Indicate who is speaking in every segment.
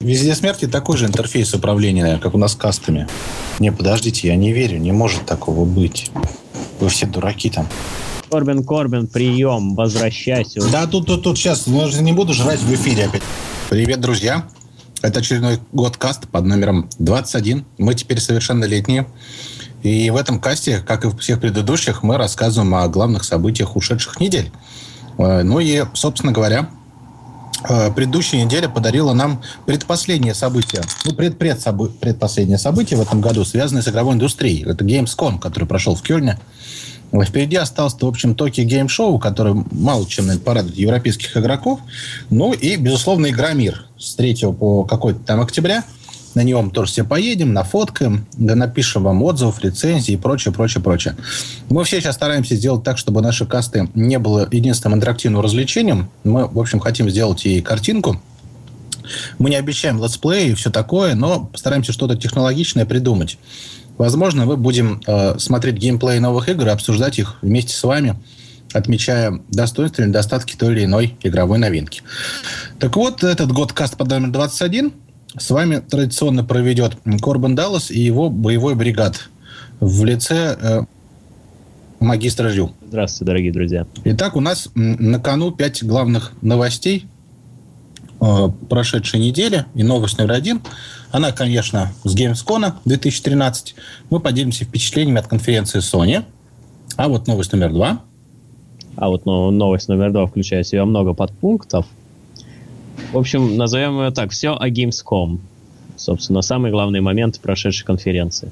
Speaker 1: Везде смерти такой же интерфейс управления, как у нас с кастами. Не, подождите, я не верю, не может такого быть. Вы все дураки там.
Speaker 2: Корбин, Корбин, прием, возвращайся.
Speaker 1: Да, тут, тут, тут, сейчас, ну, не буду жрать в эфире опять. Привет, друзья. Это очередной год каст под номером 21. Мы теперь совершеннолетние. И в этом касте, как и в всех предыдущих, мы рассказываем о главных событиях ушедших недель. Э, ну и, собственно говоря, предыдущая неделя подарила нам предпоследнее событие, ну, пред, пред, предпоследнее событие в этом году, связанное с игровой индустрией. Это Gamescom, который прошел в Кёльне. Впереди остался, в общем, Токи Гейм Шоу, который мало чем наверное, порадует европейских игроков. Ну и, безусловно, Игра Мир с 3 по какой-то там октября – на нем тоже все поедем, нафоткаем, да напишем вам отзывов, рецензий и прочее, прочее, прочее. Мы все сейчас стараемся сделать так, чтобы наши касты не было единственным интерактивным развлечением. Мы, в общем, хотим сделать и картинку, мы не обещаем let's play и все такое, но постараемся что-то технологичное придумать. Возможно, мы будем э, смотреть геймплей новых игр и обсуждать их вместе с вами, отмечая достоинства и недостатки той или иной игровой новинки. Так вот, этот gotCast под номер 21 с вами традиционно проведет Корбан Даллас и его боевой бригад в лице э, магистра Жю.
Speaker 2: Здравствуйте, дорогие друзья.
Speaker 1: Итак, у нас на кону пять главных новостей э, прошедшей недели. И новость номер один. Она, конечно, с Gamescom 2013. Мы поделимся впечатлениями от конференции Sony. А вот новость номер два.
Speaker 2: А вот ну, новость номер два включает в себя много подпунктов. В общем, назовем ее так. Все о Gamescom. Собственно, самый главный момент прошедшей конференции.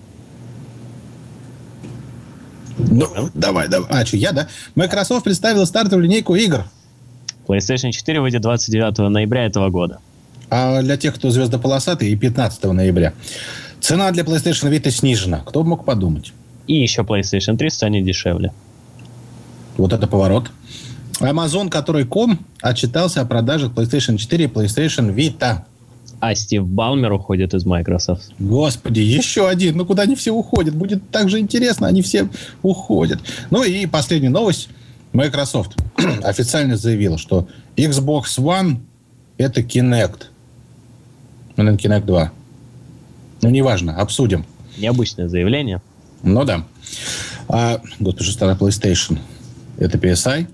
Speaker 1: Ну, давай, давай. А, что, я, да? Microsoft представила стартовую линейку игр.
Speaker 2: PlayStation 4 выйдет 29 ноября этого года.
Speaker 1: А для тех, кто звездополосатый, и 15 ноября. Цена для PlayStation Vita снижена. Кто бы мог подумать?
Speaker 2: И еще PlayStation 3 станет дешевле.
Speaker 1: Вот это поворот. Amazon, который ком, отчитался о продажах PlayStation 4 и PlayStation Vita.
Speaker 2: А Стив Балмер уходит из Microsoft.
Speaker 1: Господи, еще один. Ну, куда они все уходят? Будет так же интересно, они все уходят. Ну и последняя новость. Microsoft официально заявила, что Xbox One это Kinect. Ну, Kinect 2. Ну, неважно, обсудим.
Speaker 2: Необычное заявление.
Speaker 1: Ну да. А, господи, что PlayStation? Это PSI.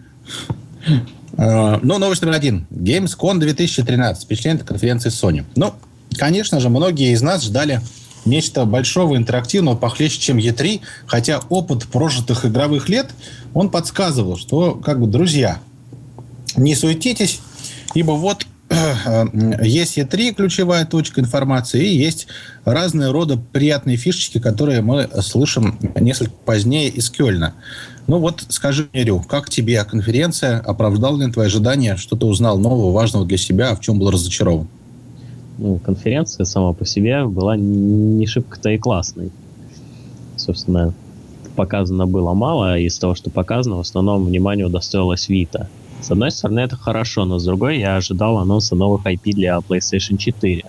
Speaker 1: Э, ну, новость номер один. Gamescom 2013. Впечатление от конференции Sony. Ну, конечно же, многие из нас ждали нечто большого, интерактивного, похлеще, чем E3, хотя опыт прожитых игровых лет, он подсказывал, что, как бы, друзья, не суетитесь, ибо вот э, есть E3, ключевая точка информации, и есть разные рода приятные фишечки, которые мы слышим несколько позднее из Кёльна. Ну вот скажи мне, Рю, как тебе конференция? Оправдал ли твои ожидания? Что ты узнал нового, важного для себя? В чем был разочарован?
Speaker 2: Ну, конференция сама по себе была не шибко-то и классной. Собственно, показано было мало, а из того, что показано, в основном внимание удостоилось Vita. С одной стороны, это хорошо, но с другой я ожидал анонса новых IP для PlayStation 4.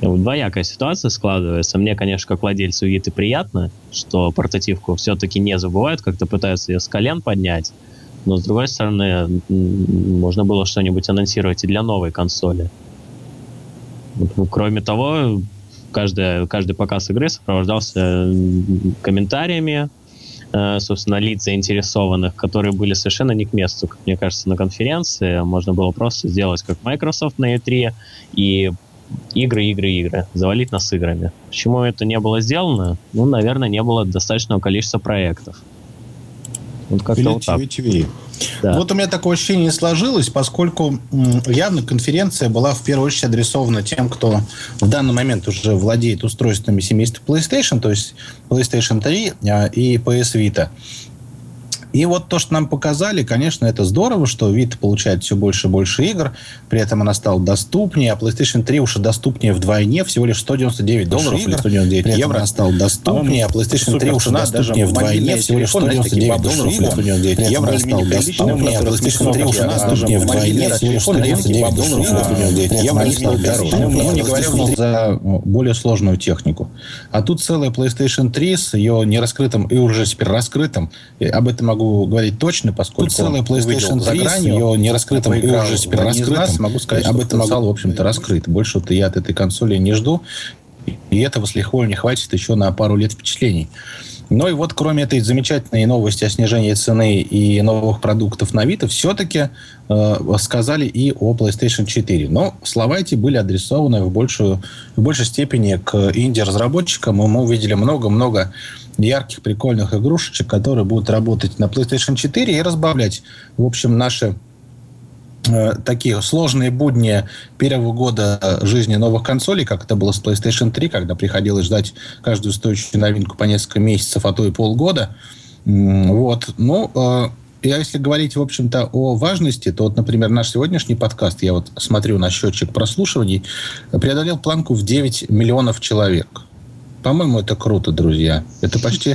Speaker 2: Двоякая ситуация складывается. Мне, конечно, как владельцу Виты приятно, что портативку все-таки не забывают, как-то пытаются ее с колен поднять. Но, с другой стороны, можно было что-нибудь анонсировать и для новой консоли. Ну, кроме того, каждый, каждый показ игры сопровождался комментариями, собственно, лиц заинтересованных, которые были совершенно не к месту, как мне кажется, на конференции. Можно было просто сделать как Microsoft на E3 и игры, игры, игры. Завалить нас играми. Почему это не было сделано? Ну, наверное, не было достаточного количества проектов.
Speaker 1: Вот как-то вот так. Да. Вот у меня такое ощущение сложилось, поскольку явно конференция была в первую очередь адресована тем, кто в данный момент уже владеет устройствами семейства PlayStation, то есть PlayStation 3 а, и PS Vita. И вот то, что нам показали, конечно, это здорово, что вид получает все больше и больше игр, при этом она стала доступнее, а PlayStation 3 уже доступнее вдвойне, всего лишь 199 долларов или 199 евро. Она стала доступнее, а PlayStation 3 уже доступнее вдвойне, всего лишь 199 долларов или 199 евро. Она стала доступнее, а PlayStation 3 уже доступнее вдвойне, всего лишь 199 долларов или 199 евро. Она стала ну, не говоря за более сложную технику. А тут целая PlayStation 3 с ее нераскрытым и уже теперь раскрытым, об этом могу могу говорить точно, поскольку Тут целая PlayStation 3 за ее не раскрытым и уже теперь раскрытым. Могу сказать, об этом стал, в общем-то, раскрыт. Больше-то я от этой консоли не жду. И этого с лихвой не хватит еще на пару лет впечатлений. Ну и вот кроме этой замечательной новости о снижении цены и новых продуктов на Авито, все-таки э, сказали и о PlayStation 4. Но слова эти были адресованы в, большую, в большей степени к инди-разработчикам. И мы увидели много-много ярких, прикольных игрушечек, которые будут работать на PlayStation 4 и разбавлять, в общем, наши Э, такие сложные будни первого года жизни новых консолей, как это было с PlayStation 3, когда приходилось ждать каждую стоящую новинку по несколько месяцев, а то и полгода. Вот. Ну, э, я, если говорить, в общем-то, о важности, то вот, например, наш сегодняшний подкаст, я вот смотрю на счетчик прослушиваний, преодолел планку в 9 миллионов человек. По-моему, это круто, друзья. Это почти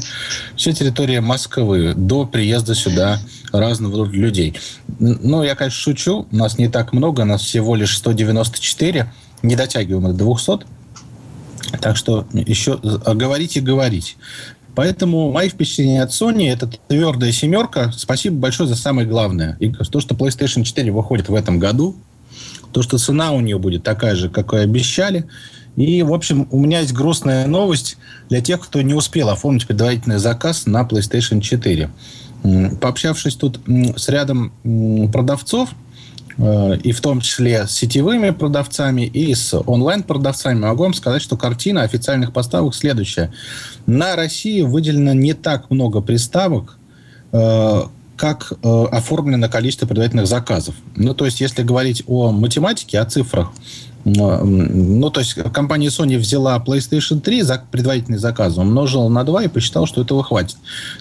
Speaker 1: вся территория Москвы до приезда сюда разного людей. Ну, я, конечно, шучу. Нас не так много. Нас всего лишь 194. Не дотягиваем до 200. Так что еще говорить и говорить. Поэтому мои впечатления от Sony это твердая семерка. Спасибо большое за самое главное. И то, что PlayStation 4 выходит в этом году, то, что цена у нее будет такая же, какой обещали, и, в общем, у меня есть грустная новость для тех, кто не успел оформить предварительный заказ на PlayStation 4. Пообщавшись тут с рядом продавцов, э, и в том числе с сетевыми продавцами и с онлайн-продавцами, могу вам сказать, что картина официальных поставок следующая. На России выделено не так много приставок, э, как э, оформлено количество предварительных заказов. Ну, то есть, если говорить о математике, о цифрах, ну, то есть компания Sony взяла PlayStation 3 за предварительный заказ, умножила на 2 и посчитала, что этого хватит.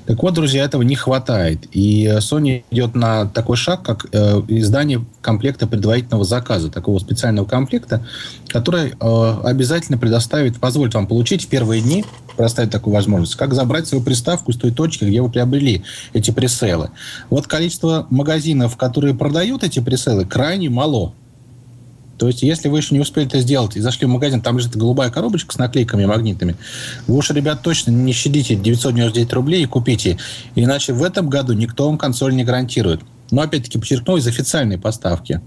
Speaker 1: Так вот, друзья, этого не хватает. И Sony идет на такой шаг, как э, издание комплекта предварительного заказа, такого специального комплекта, который э, обязательно предоставит, позволит вам получить в первые дни, предоставить такую возможность, как забрать свою приставку с той точки, где вы приобрели эти преселы. Вот количество магазинов, которые продают эти преселы, крайне мало. То есть, если вы еще не успели это сделать и зашли в магазин, там лежит голубая коробочка с наклейками магнитными, вы уж, ребят, точно не щадите 999 рублей и купите. Иначе в этом году никто вам консоль не гарантирует. Но, опять-таки, подчеркну, из официальной поставки.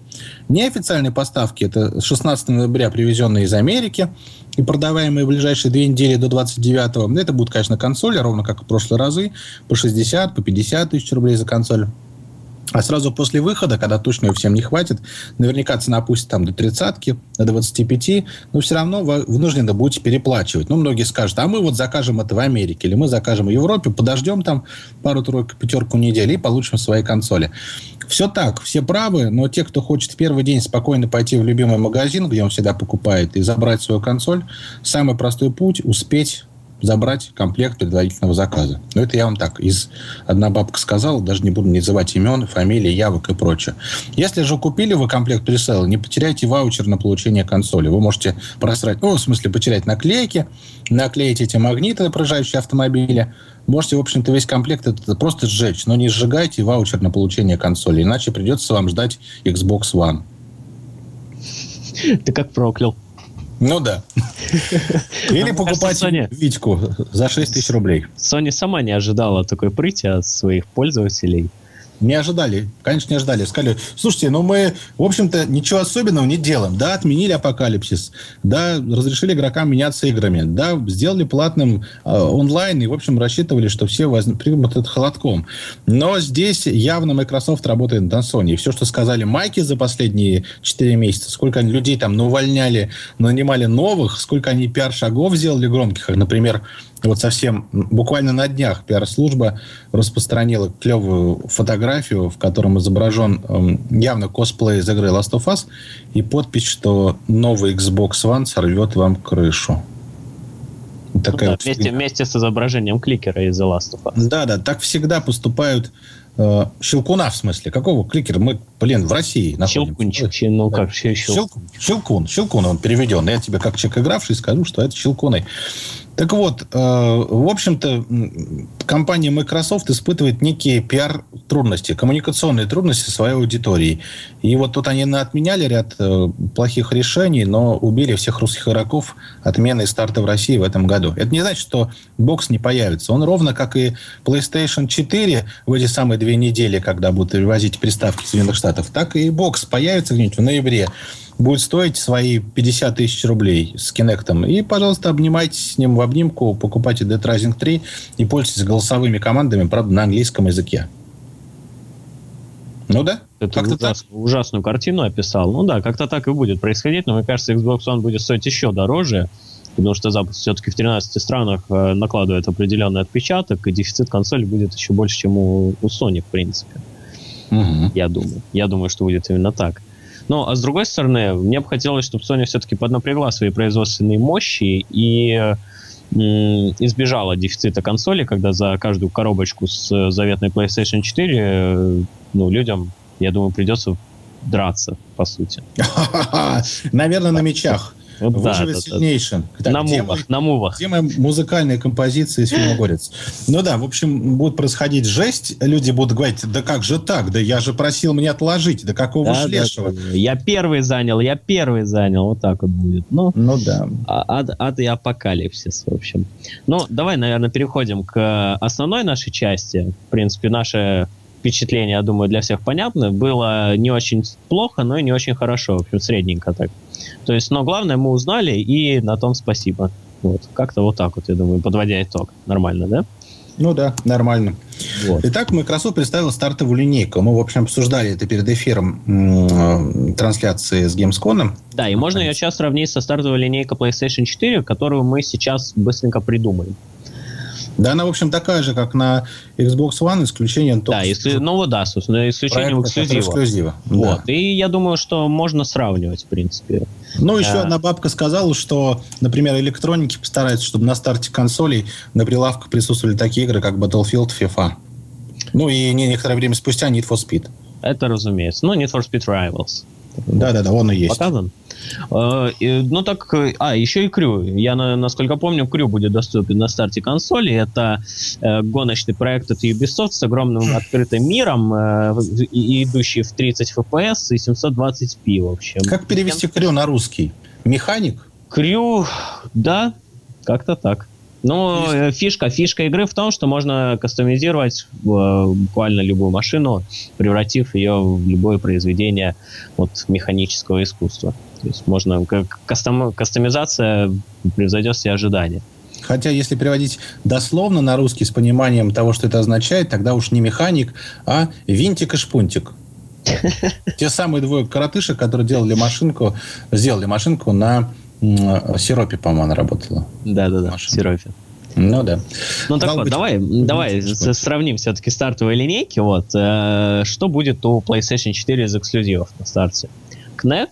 Speaker 1: Неофициальные поставки – это 16 ноября привезенные из Америки и продаваемые в ближайшие две недели до 29-го. Это будут, конечно, консоли, ровно как в прошлые разы, по 60, по 50 тысяч рублей за консоль. А сразу после выхода, когда точно ее всем не хватит, наверняка цена опустит там до тридцатки, до 25, но все равно вы вынуждены будете переплачивать. Ну, многие скажут, а мы вот закажем это в Америке, или мы закажем в Европе, подождем там пару-тройку, пятерку недель и получим свои консоли. Все так, все правы, но те, кто хочет в первый день спокойно пойти в любимый магазин, где он всегда покупает, и забрать свою консоль, самый простой путь – успеть забрать комплект предварительного заказа. Но это я вам так, из одна бабка сказала, даже не буду называть имен, фамилии, явок и прочее. Если же купили вы комплект пресейла, не потеряйте ваучер на получение консоли. Вы можете просрать, ну, в смысле, потерять наклейки, наклеить эти магниты на проезжающие автомобили. Можете, в общем-то, весь комплект это просто сжечь, но не сжигайте ваучер на получение консоли, иначе придется вам ждать Xbox One.
Speaker 2: Ты как проклял.
Speaker 1: Ну да. Или покупать Витьку за 6 тысяч рублей.
Speaker 2: Sony сама не ожидала такой прыти от своих пользователей.
Speaker 1: Не ожидали, конечно, не ожидали. Сказали, слушайте, ну мы, в общем-то, ничего особенного не делаем. Да, отменили апокалипсис, да, разрешили игрокам меняться играми, да, сделали платным э, онлайн и, в общем, рассчитывали, что все воз... примут это холодком. Но здесь явно Microsoft работает на Sony. И все, что сказали Майки за последние 4 месяца, сколько они людей там увольняли, нанимали новых, сколько они пиар-шагов сделали громких, например, вот совсем буквально на днях пиар-служба распространила клевую фотографию, в котором изображен э, явно косплей из игры Last of Us и подпись, что новый Xbox One сорвет вам крышу.
Speaker 2: Такая ну, да, вот вместе, вместе с изображением кликера из The Last of Us.
Speaker 1: Да, да, так всегда поступают э, Щелкуна, в смысле. Какого кликера? Мы, блин, в России находимся.
Speaker 2: Щелкунчик, ну как, все
Speaker 1: Щелкун. Щелкун, Щелкун, он переведен. Я тебе, как человек игравший, скажу, что это Щелкуной. Так вот, э, в общем-то, компания Microsoft испытывает некие пиар-трудности, коммуникационные трудности своей аудитории. И вот тут они отменяли ряд э, плохих решений, но убили всех русских игроков отменой старта в России в этом году. Это не значит, что бокс не появится. Он ровно как и PlayStation 4 в эти самые две недели, когда будут перевозить приставки Соединенных Штатов, так и бокс появится где-нибудь в ноябре будет стоить свои 50 тысяч рублей с Kinect. И, пожалуйста, обнимайтесь с ним в обнимку, покупайте Dead Rising 3 и пользуйтесь голосовыми командами, правда, на английском языке.
Speaker 2: Ну да. Это ужас, так? ужасную картину описал. Ну да, как-то так и будет происходить, но мне кажется, Xbox One будет стоить еще дороже, потому что запуск все-таки в 13 странах э, накладывает определенный отпечаток, и дефицит консоли будет еще больше, чем у, у Sony, в принципе. Угу. Я думаю. Я думаю, что будет именно так. Но, а с другой стороны, мне бы хотелось, чтобы Sony все-таки поднапрягла свои производственные мощи и избежала дефицита консоли, когда за каждую коробочку с заветной PlayStation 4 э, ну, людям, я думаю, придется драться, по сути.
Speaker 1: Наверное, на мечах.
Speaker 2: Выживет да, сильнейшим. Да, да. на
Speaker 1: где мувах, на мувах. Где мы музыкальные композиции из фильма «Горец». Ну да, в общем, будет происходить жесть. Люди будут говорить, да как же так? Да я же просил мне отложить. Да какого да, шлешего? Да,
Speaker 2: да. Я первый занял, я первый занял. Вот так вот будет. Ну,
Speaker 1: ну да.
Speaker 2: А, ад, ад и апокалипсис, в общем. Ну, давай, наверное, переходим к основной нашей части. В принципе, наша впечатление, я думаю, для всех понятно. Было не очень плохо, но и не очень хорошо. В общем, средненько так. То есть, но главное, мы узнали, и на том спасибо. Вот. Как-то вот так вот, я думаю, подводя итог. Нормально, да?
Speaker 1: Ну да, нормально. Вот. Итак, Microsoft представил стартовую линейку. Мы, в общем, обсуждали это перед эфиром м- трансляции с Gamescom.
Speaker 2: Да, и можно ее сейчас сравнить со стартовой линейкой PlayStation 4, которую мы сейчас быстренько придумаем.
Speaker 1: Да, она, в общем, такая же, как на Xbox One, исключением
Speaker 2: только... Да, если, ну вот да, собственно, исключением эксклюзива. эксклюзива. Вот. Да. И я думаю, что можно сравнивать, в принципе.
Speaker 1: Ну, еще одна бабка сказала, что, например, электроники постараются, чтобы на старте консолей на прилавках присутствовали такие игры, как Battlefield, FIFA. Ну и некоторое время спустя Need for Speed.
Speaker 2: Это разумеется. Ну, Need for Speed Rivals.
Speaker 1: Да-да-да, он и есть.
Speaker 2: Показан? Э, ну так, а, еще и Крю. Я, насколько помню, Крю будет доступен на старте консоли. Это э, гоночный проект от Ubisoft с огромным открытым миром, э, идущий в 30 FPS и 720p, в общем.
Speaker 1: Как перевести Крю на русский? Механик?
Speaker 2: Крю, да, как-то так. Ну, Есть. фишка, фишка игры в том, что можно кастомизировать буквально любую машину, превратив ее в любое произведение вот, механического искусства. То есть можно, как кастом, кастомизация превзойдет все ожидания.
Speaker 1: Хотя, если переводить дословно на русский с пониманием того, что это означает, тогда уж не механик, а винтик и шпунтик. Те самые двое коротышек, которые делали машинку, сделали машинку на сиропе, по-моему, она работала.
Speaker 2: Да-да-да, сиропе.
Speaker 1: Ну да.
Speaker 2: Ну так вот, давай, давай сравним все-таки стартовые линейки. Вот, э, что будет у PlayStation 4 из эксклюзивов на старте? Knack,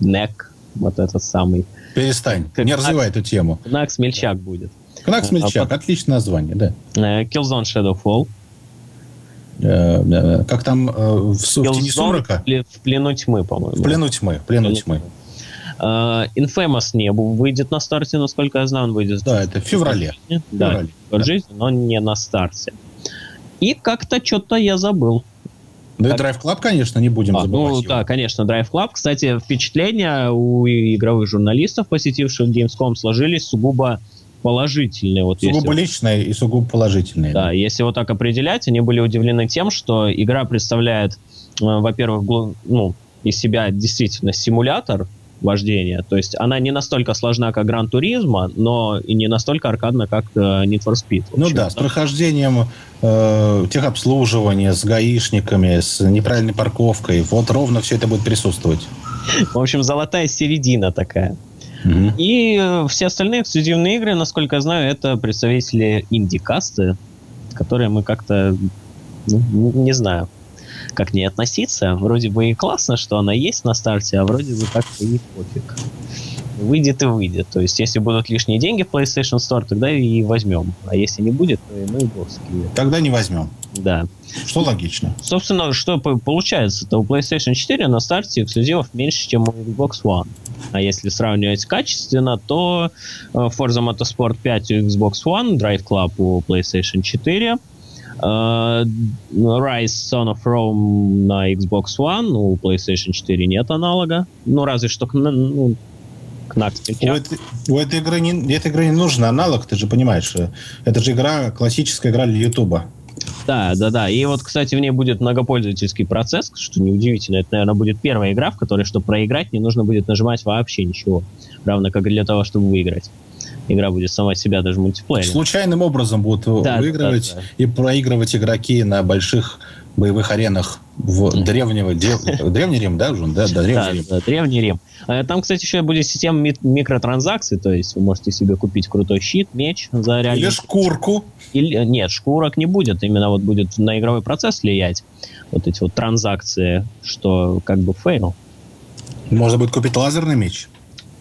Speaker 2: Нек, вот этот самый.
Speaker 1: Перестань, как не развивай эту тему.
Speaker 2: Кнак Смельчак будет.
Speaker 1: Кнак Смельчак, а, отличное название, да.
Speaker 2: Э, Killzone Shadowfall.
Speaker 1: Э, как там э, в, в тени сумрака?
Speaker 2: В плену тьмы, по-моему.
Speaker 1: В плену тьмы, в плену тьмы.
Speaker 2: Uh, Infamous не выйдет на старте, насколько я знаю, он выйдет.
Speaker 1: Да, это в феврале.
Speaker 2: Да, феврале. в жизни, но не на старте. И как-то что-то я забыл.
Speaker 1: Ну и Drive Club, конечно, не будем а, забывать.
Speaker 2: Ну его. да, конечно, Drive Club. Кстати, впечатления у игровых журналистов, посетивших Gamescom, сложились сугубо положительные. Вот
Speaker 1: сугубо если... личные и сугубо положительные.
Speaker 2: Да, да, если вот так определять, они были удивлены тем, что игра представляет, э, во-первых, ну, из себя действительно симулятор, вождения. То есть она не настолько сложна, как Гран Туризма, но и не настолько аркадна, как э, Need for Speed.
Speaker 1: Ну да, с прохождением э, техобслуживания, с гаишниками, с неправильной парковкой. Вот ровно все это будет присутствовать.
Speaker 2: В общем, золотая середина такая. mm И э, все остальные эксклюзивные игры, насколько я знаю, это представители инди-касты, которые мы как-то, ну, не знаю, как не относиться. Вроде бы и классно, что она есть на старте, а вроде бы как-то и пофиг. Выйдет и выйдет. То есть, если будут лишние деньги в PlayStation Store, тогда и возьмем. А если не будет, то и мы бог
Speaker 1: Тогда не возьмем.
Speaker 2: Да.
Speaker 1: Что логично.
Speaker 2: Собственно, что получается, то у PlayStation 4 на старте эксклюзивов меньше, чем у Xbox One. А если сравнивать качественно, то э, Forza Motorsport 5 у Xbox One, Drive Club у PlayStation 4, э, Rise Son of Rome на Xbox One, у PlayStation 4 нет аналога. Ну, разве что к, ну, к
Speaker 1: у этой, у этой игры не, этой игры не нужен аналог, ты же понимаешь. Это же игра, классическая игра для Ютуба.
Speaker 2: Да, да, да. И вот, кстати, в ней будет многопользовательский процесс, что неудивительно. Это, наверное, будет первая игра, в которой, чтобы проиграть, не нужно будет нажимать вообще ничего. Равно как и для того, чтобы выиграть. Игра будет сама себя даже мультиплеере.
Speaker 1: Случайным образом будут да, выигрывать да, да. и проигрывать игроки на больших боевых аренах в древнего... Древний Рим, да, Жун? Да, да,
Speaker 2: древний да, Рим. Да, древний Рим. А там, кстати, еще будет система микротранзакций, то есть вы можете себе купить крутой щит, меч за реальный...
Speaker 1: Или шкурку.
Speaker 2: Или, нет, шкурок не будет, именно вот будет на игровой процесс влиять вот эти вот транзакции, что как бы fail.
Speaker 1: Можно будет купить лазерный меч.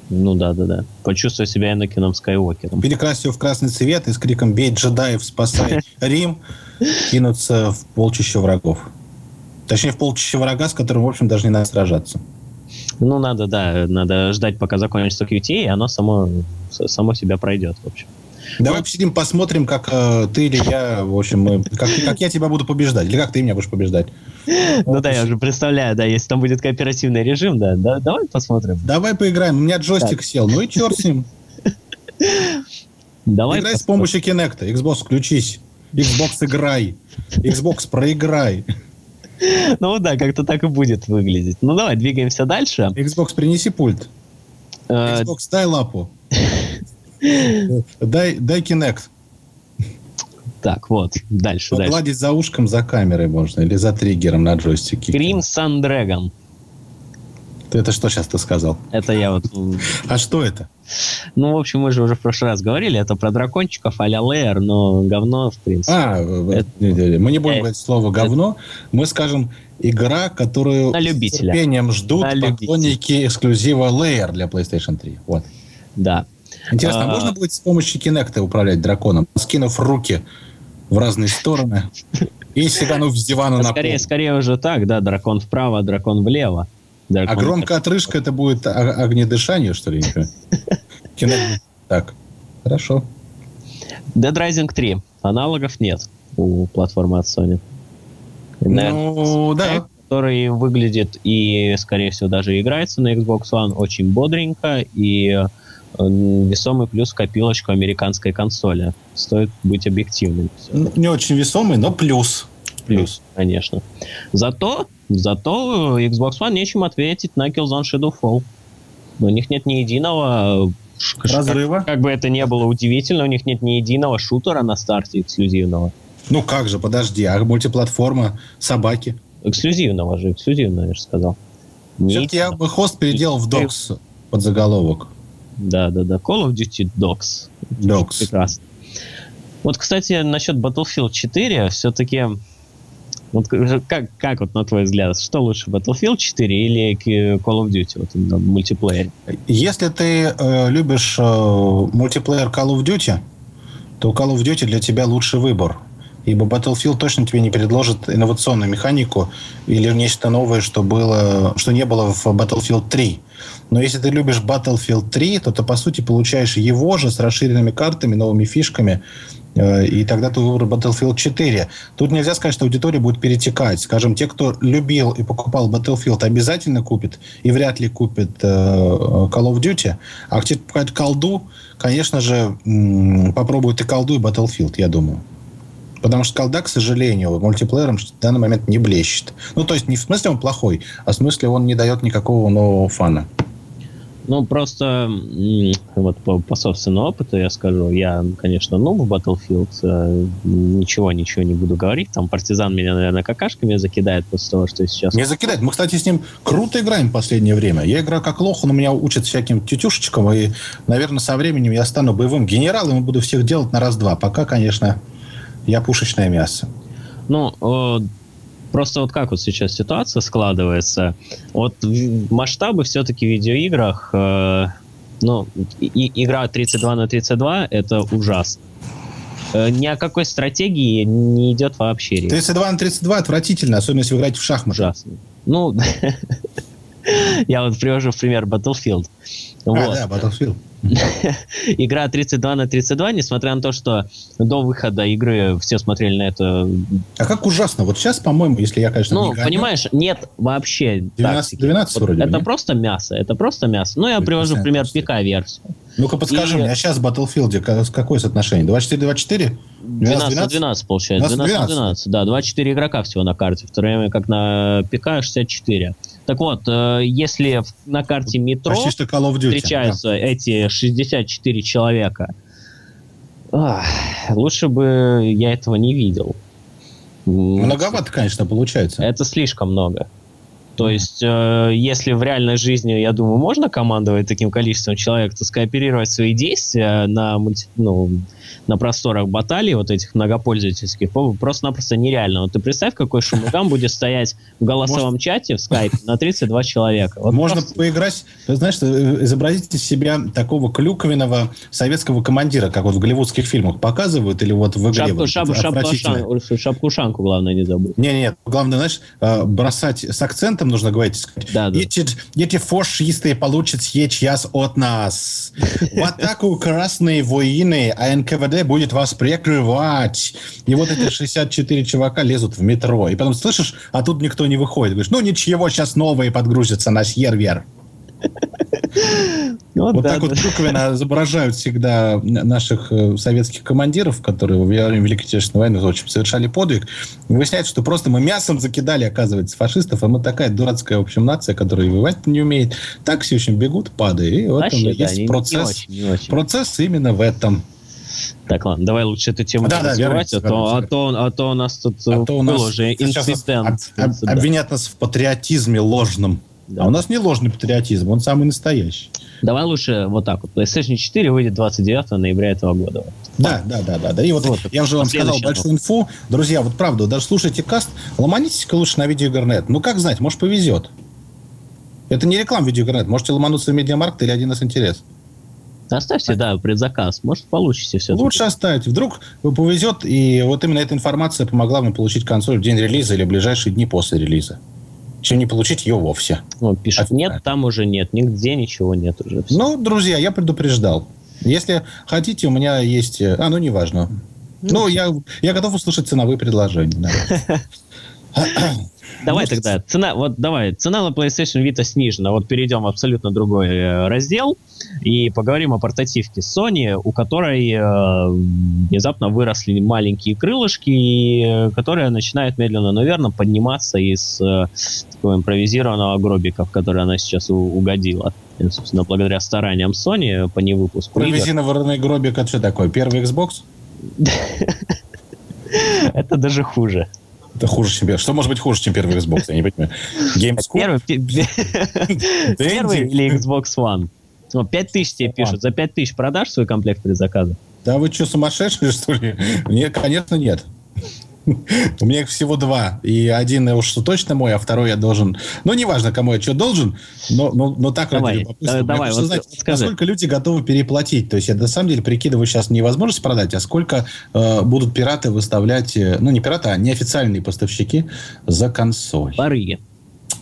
Speaker 2: Ну да, да, да. Почувствуй себя Энакином Скайуокером.
Speaker 1: Перекрасить его в красный цвет и с криком «Бей джедаев, спасай Рим!» кинуться в полчища врагов. Точнее, в полчища врага, с которым, в общем, даже не надо сражаться.
Speaker 2: Ну, надо, да, надо ждать, пока закончится QT, и оно само, само себя пройдет, в общем.
Speaker 1: Давай посидим, посмотрим, как э, ты или я, в общем, мы, как, как я тебя буду побеждать, или как ты меня будешь побеждать.
Speaker 2: Ну да, я уже представляю, да, если там будет кооперативный режим, да, да давай посмотрим.
Speaker 1: Давай поиграем, у меня джойстик сел, ну и черт с ним. Давай Играй с помощью Kinect, Xbox, включись. Xbox играй. Xbox проиграй.
Speaker 2: Ну да, как-то так и будет выглядеть. Ну давай, двигаемся дальше.
Speaker 1: Xbox, принеси пульт. Э, Xbox, дай лапу. Дай, дай Kinect.
Speaker 2: Так, вот, дальше.
Speaker 1: Погладить дальше. за ушком, за камерой можно, или за триггером на джойстике.
Speaker 2: Crimson Dragon.
Speaker 1: Это что сейчас ты сказал?
Speaker 2: Это я вот...
Speaker 1: А что это?
Speaker 2: Ну, в общем, мы же уже в прошлый раз говорили, это про дракончиков а-ля Лейер, но говно, в принципе. А,
Speaker 1: это... мы не будем говорить слово говно, мы скажем игра, которую с терпением ждут На поклонники любителя. эксклюзива Layer для PlayStation 3. Вот.
Speaker 2: Да.
Speaker 1: Интересно, а... можно будет с помощью Kinect управлять драконом, скинув руки в разные стороны и сиганув с дивана на
Speaker 2: скорее, пол? Скорее уже так, да, дракон вправо, дракон влево.
Speaker 1: Дракон а громкая отрыжка это будет огнедышание, что ли? Kinect. Так, хорошо.
Speaker 2: Dead Rising 3. Аналогов нет у платформы от Sony.
Speaker 1: Ну, да.
Speaker 2: Который выглядит и, скорее всего, даже играется на Xbox One очень бодренько и весомый плюс в копилочку американской консоли. Стоит быть объективным.
Speaker 1: Не очень весомый, но плюс.
Speaker 2: Плюс, конечно. Зато, зато Xbox One нечем ответить на Killzone Shadowfall. У них нет ни единого
Speaker 1: разрыва.
Speaker 2: Как, как бы это ни было удивительно, у них нет ни единого шутера на старте эксклюзивного.
Speaker 1: Ну как же, подожди, а мультиплатформа собаки?
Speaker 2: Эксклюзивного же, эксклюзивного, я же сказал.
Speaker 1: Все-таки я бы хост переделал в Docs под заголовок.
Speaker 2: Да, да, да. Call of Duty Dogs.
Speaker 1: Dogs.
Speaker 2: Прекрасно. Вот, кстати, насчет Battlefield 4, все-таки вот как, как вот на твой взгляд, что лучше, Battlefield 4 или Call of Duty вот, в мультиплеере?
Speaker 1: Если ты э, любишь э, мультиплеер Call of Duty, то Call of Duty для тебя лучший выбор. Ибо Battlefield точно тебе не предложит инновационную механику или нечто новое, что, было, что не было в Battlefield 3. Но если ты любишь Battlefield 3, то ты, по сути, получаешь его же с расширенными картами, новыми фишками, э, и тогда ты выбрал Battlefield 4. Тут нельзя сказать, что аудитория будет перетекать. Скажем, те, кто любил и покупал Battlefield, обязательно купит и вряд ли купит э, Call of Duty. А те, кто покупает колду, конечно же, попробуют и колду, и Battlefield, я думаю. Потому что колда, к сожалению, мультиплеером в данный момент не блещет. Ну, то есть не в смысле он плохой, а в смысле он не дает никакого нового фана.
Speaker 2: Ну, просто вот по, по собственному опыту я скажу, я, конечно, ну, в Battlefield э, ничего, ничего не буду говорить. Там партизан меня, наверное, какашками закидает после того, что сейчас...
Speaker 1: Не закидает. Мы, кстати, с ним круто играем в последнее время. Я играю как лох, он меня учит всяким тетюшечкам, и, наверное, со временем я стану боевым генералом и буду всех делать на раз-два. Пока, конечно, я пушечное мясо.
Speaker 2: Ну, э, просто вот как вот сейчас ситуация складывается. Вот масштабы все-таки в видеоиграх, э, ну, и, игра 32 на 32 это ужасно. Э, ни о какой стратегии не идет вообще речь.
Speaker 1: 32 на 32 отвратительно, особенно если вы играете в шахматы.
Speaker 2: Ужасно. Ну, Я вот привожу в пример Battlefield.
Speaker 1: А, вот. да, Battlefield.
Speaker 2: Игра 32 на 32, несмотря на то, что до выхода игры все смотрели на это...
Speaker 1: А как ужасно. Вот сейчас, по-моему, если я, конечно,
Speaker 2: Ну, не понимаешь, нет вообще
Speaker 1: 12, 12 вот вроде
Speaker 2: Это нет? просто мясо, это просто мясо. Ну, я привожу пример ПК-версию.
Speaker 1: Ну-ка, подскажи И... мне, а сейчас в Battlefield какое соотношение? 24-24?
Speaker 2: 12 12 получается. 12 12, да. 24 игрока всего на карте, в то время как на ПК 64. Так вот, э, если на карте метро
Speaker 1: Duty,
Speaker 2: встречаются
Speaker 1: да.
Speaker 2: эти 64 человека, ах, лучше бы я этого не видел.
Speaker 1: Многовато, конечно, получается.
Speaker 2: Это слишком много. То есть, э, если в реальной жизни, я думаю, можно командовать таким количеством человек, то скооперировать свои действия на, ну, на просторах баталий, вот этих многопользовательских, просто-напросто нереально. Вот ты представь, какой шумогам будет стоять в голосовом Может... чате в скайпе на 32 человека. Вот
Speaker 1: Можно просто... поиграть, ты знаешь, э, изобразить из себя такого клюквенного советского командира, как вот в голливудских фильмах показывают, или вот в игре.
Speaker 2: Шапку,
Speaker 1: вот,
Speaker 2: шапку, шапку, шапку-шанку, главное, не забудь.
Speaker 1: Не-не-не, главное, знаешь, э, бросать с акцентом нужно говорить.
Speaker 2: Да, да.
Speaker 1: Эти, эти фашисты получат сейчас от нас. В атаку красные воины, а НКВД будет вас прикрывать. И вот эти 64 чувака лезут в метро. И потом слышишь, а тут никто не выходит. Говоришь, ну ничего, сейчас новые подгрузятся на сервер. Вот, вот да, так да. вот буквенно изображают всегда наших э, советских командиров, которые во время Великой Отечественной войны в общем, совершали подвиг. И выясняется, что просто мы мясом закидали, оказывается, фашистов, а мы такая дурацкая, в общем, нация, которая воевать не умеет. Так все очень бегут, падают. И вот Вообще, он, да, есть не, процесс. Не очень, не очень. Процесс именно в этом.
Speaker 2: Так, ладно, давай лучше эту тему да, да, а, то, а, то, а то у нас тут а то у нас уже инцидент.
Speaker 1: Об, об, обвинят нас в патриотизме ложном. Да. А у нас не ложный патриотизм, он самый настоящий.
Speaker 2: Давай лучше вот так вот. PlayStation 4 выйдет 29 ноября этого года.
Speaker 1: Да, да, да, да. да. И вот, вот я уже вам сказал большую инфу. Друзья, вот правда, даже слушайте каст, ломанитесь-ка лучше на видеоигрнет. Ну, как знать, может, повезет. Это не реклама видеоигрнет. Можете ломануться в Медиамаркт или один из интерес.
Speaker 2: Оставьте, да, предзаказ. Может, получите все.
Speaker 1: Лучше оставьте. Вдруг повезет, и вот именно эта информация помогла вам получить консоль в день релиза или в ближайшие дни после релиза. Чем не получить ее вовсе.
Speaker 2: Ну, пишет, а, нет, там уже нет. Нигде ничего нет уже.
Speaker 1: Все. Ну, друзья, я предупреждал. Если хотите, у меня есть... Э, а, ну, неважно. Ну, ну я, я готов услышать ценовые предложения.
Speaker 2: Давай тогда, цена, вот давай, цена на PlayStation Vita снижена. Вот перейдем в абсолютно другой э, раздел и поговорим о портативке Sony, у которой э, внезапно выросли маленькие крылышки, и, э, которая начинает медленно, но верно подниматься из э, такого импровизированного гробика, в который она сейчас у, угодила. И, собственно, благодаря стараниям Sony по невыпуску
Speaker 1: Импровизированный гробик, это что такое? Первый Xbox?
Speaker 2: Это даже хуже.
Speaker 1: Это хуже, чем первый. Что может быть хуже, чем первый Xbox? Я не понимаю.
Speaker 2: Gamescom? Первый или Xbox One? Ну, 5 тысяч тебе пишут. За 5 тысяч продашь свой комплект предзаказа?
Speaker 1: Да вы что, сумасшедшие, что ли? Мне, конечно, нет. У меня их всего два. И один уж точно мой, а второй я должен... Ну, неважно, кому я что должен, но, но, но так
Speaker 2: давай, ради любопытства. Давай, вот
Speaker 1: знать, скажи. насколько люди готовы переплатить. То есть я на самом деле прикидываю сейчас не возможность продать, а сколько э, будут пираты выставлять... Э, ну, не пираты, а неофициальные поставщики за консоль.
Speaker 2: Барыги.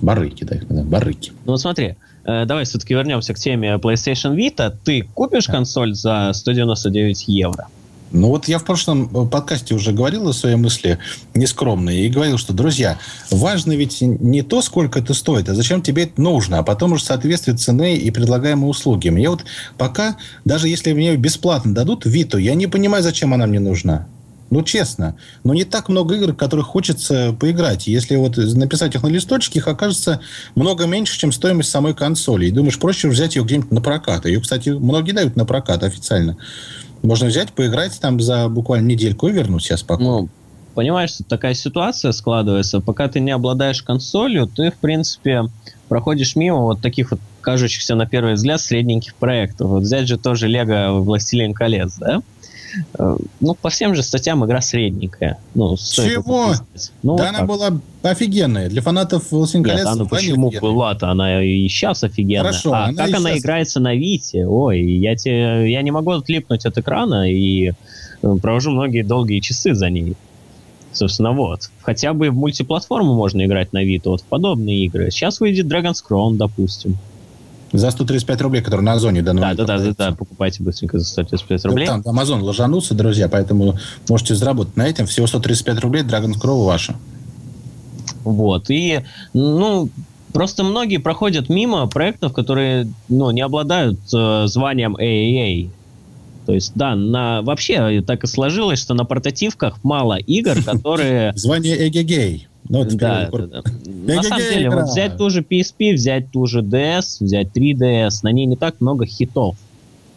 Speaker 1: Барыги, да, да барыги.
Speaker 2: Ну, вот смотри, э, давай все-таки вернемся к теме PlayStation Vita. Ты купишь консоль за 199 евро?
Speaker 1: Ну вот я в прошлом э, подкасте уже говорил о своей мысли нескромной и говорил, что, друзья, важно ведь не то, сколько это стоит, а зачем тебе это нужно, а потом уже соответствует цены и предлагаемые услуги. Мне вот пока, даже если мне бесплатно дадут Виту, я не понимаю, зачем она мне нужна. Ну, честно. Но не так много игр, в которых хочется поиграть. Если вот написать их на листочке, их окажется много меньше, чем стоимость самой консоли. И думаешь, проще взять ее где-нибудь на прокат. Ее, кстати, многие дают на прокат официально. Можно взять, поиграть там за буквально недельку и вернуть себя спокойно. Ну,
Speaker 2: понимаешь, такая ситуация складывается. Пока ты не обладаешь консолью, ты, в принципе, проходишь мимо вот таких вот кажущихся на первый взгляд средненьких проектов. Вот взять же тоже Лего «Властелин колец», да? Э, ну, по всем же статьям игра средненькая. Ну,
Speaker 1: Чего? Ну, да она так. была офигенная. Для фанатов «Властелин колец»
Speaker 2: Нет, она почему была-то? Она и сейчас офигенная. Хорошо, а она как она сейчас... играется на Вите? Ой, я, те, я не могу отлипнуть от экрана и э, провожу многие долгие часы за ней. Собственно, вот. Хотя бы в мультиплатформу можно играть на Vita, вот в подобные игры. Сейчас выйдет Dragon's Crown, допустим.
Speaker 1: За 135 рублей, который на Озоне
Speaker 2: данный да, да, да, да, покупайте быстренько за 135 рублей.
Speaker 1: Там Amazon ложанулся, друзья, поэтому можете заработать на этом. Всего 135 рублей, Dragon's Crow ваша.
Speaker 2: Вот, и, ну, просто многие проходят мимо проектов, которые, ну, не обладают э, званием AAA. То есть, да, на, вообще так и сложилось, что на портативках мало игр, которые...
Speaker 1: Звание эгегей.
Speaker 2: Ну, да, да, да. На самом деле, вот взять ту же PSP, взять ту же DS, взять 3DS, на ней не так много хитов,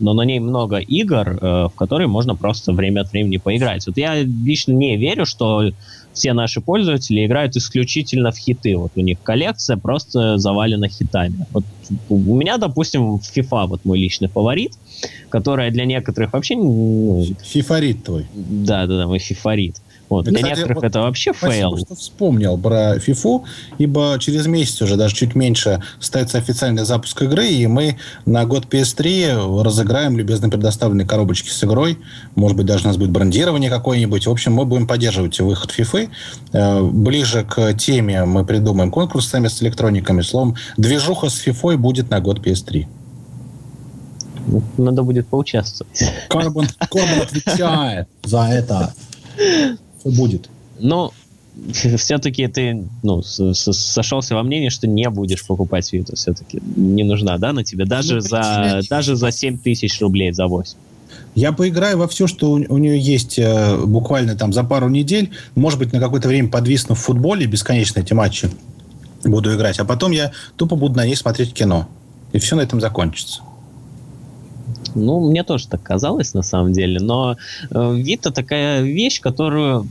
Speaker 2: но на ней много игр, э, в которые можно просто время от времени поиграть. Вот я лично не верю, что все наши пользователи играют исключительно в хиты. Вот у них коллекция просто завалена хитами. Вот у меня, допустим, FIFA вот мой личный фаворит, которая для некоторых вообще... Ну,
Speaker 1: твой.
Speaker 2: Да, да, да, мой Вот. Для кстати, некоторых вот это вообще fail.
Speaker 1: что вспомнил про FIFA, ибо через месяц уже, даже чуть меньше, состоится официальный запуск игры, и мы на gotPS3 разыграем любезно предоставленные коробочки с игрой. Может быть, даже у нас будет брендирование какое-нибудь. В общем, мы будем поддерживать выход FIFA. Э, ближе к теме мы придумаем конкурс сами с электрониками. Словом, движуха с FIFA будет на gotPS3.
Speaker 2: Надо будет поучаствовать.
Speaker 1: Карбон, Карбон отвечает за это будет.
Speaker 2: Ну, все-таки ты ну, сошелся во мнении, что не будешь покупать Виту. Все-таки не нужна, да, на тебе? Даже, ну, за, даже за 7 тысяч рублей, за 8.
Speaker 1: Я поиграю во все, что у, у нее есть э, буквально там за пару недель. Может быть, на какое-то время подвисну в футболе, бесконечно эти матчи буду играть. А потом я тупо буду на ней смотреть кино. И все на этом закончится.
Speaker 2: Ну, мне тоже так казалось, на самом деле. Но э, Вита такая вещь, которую,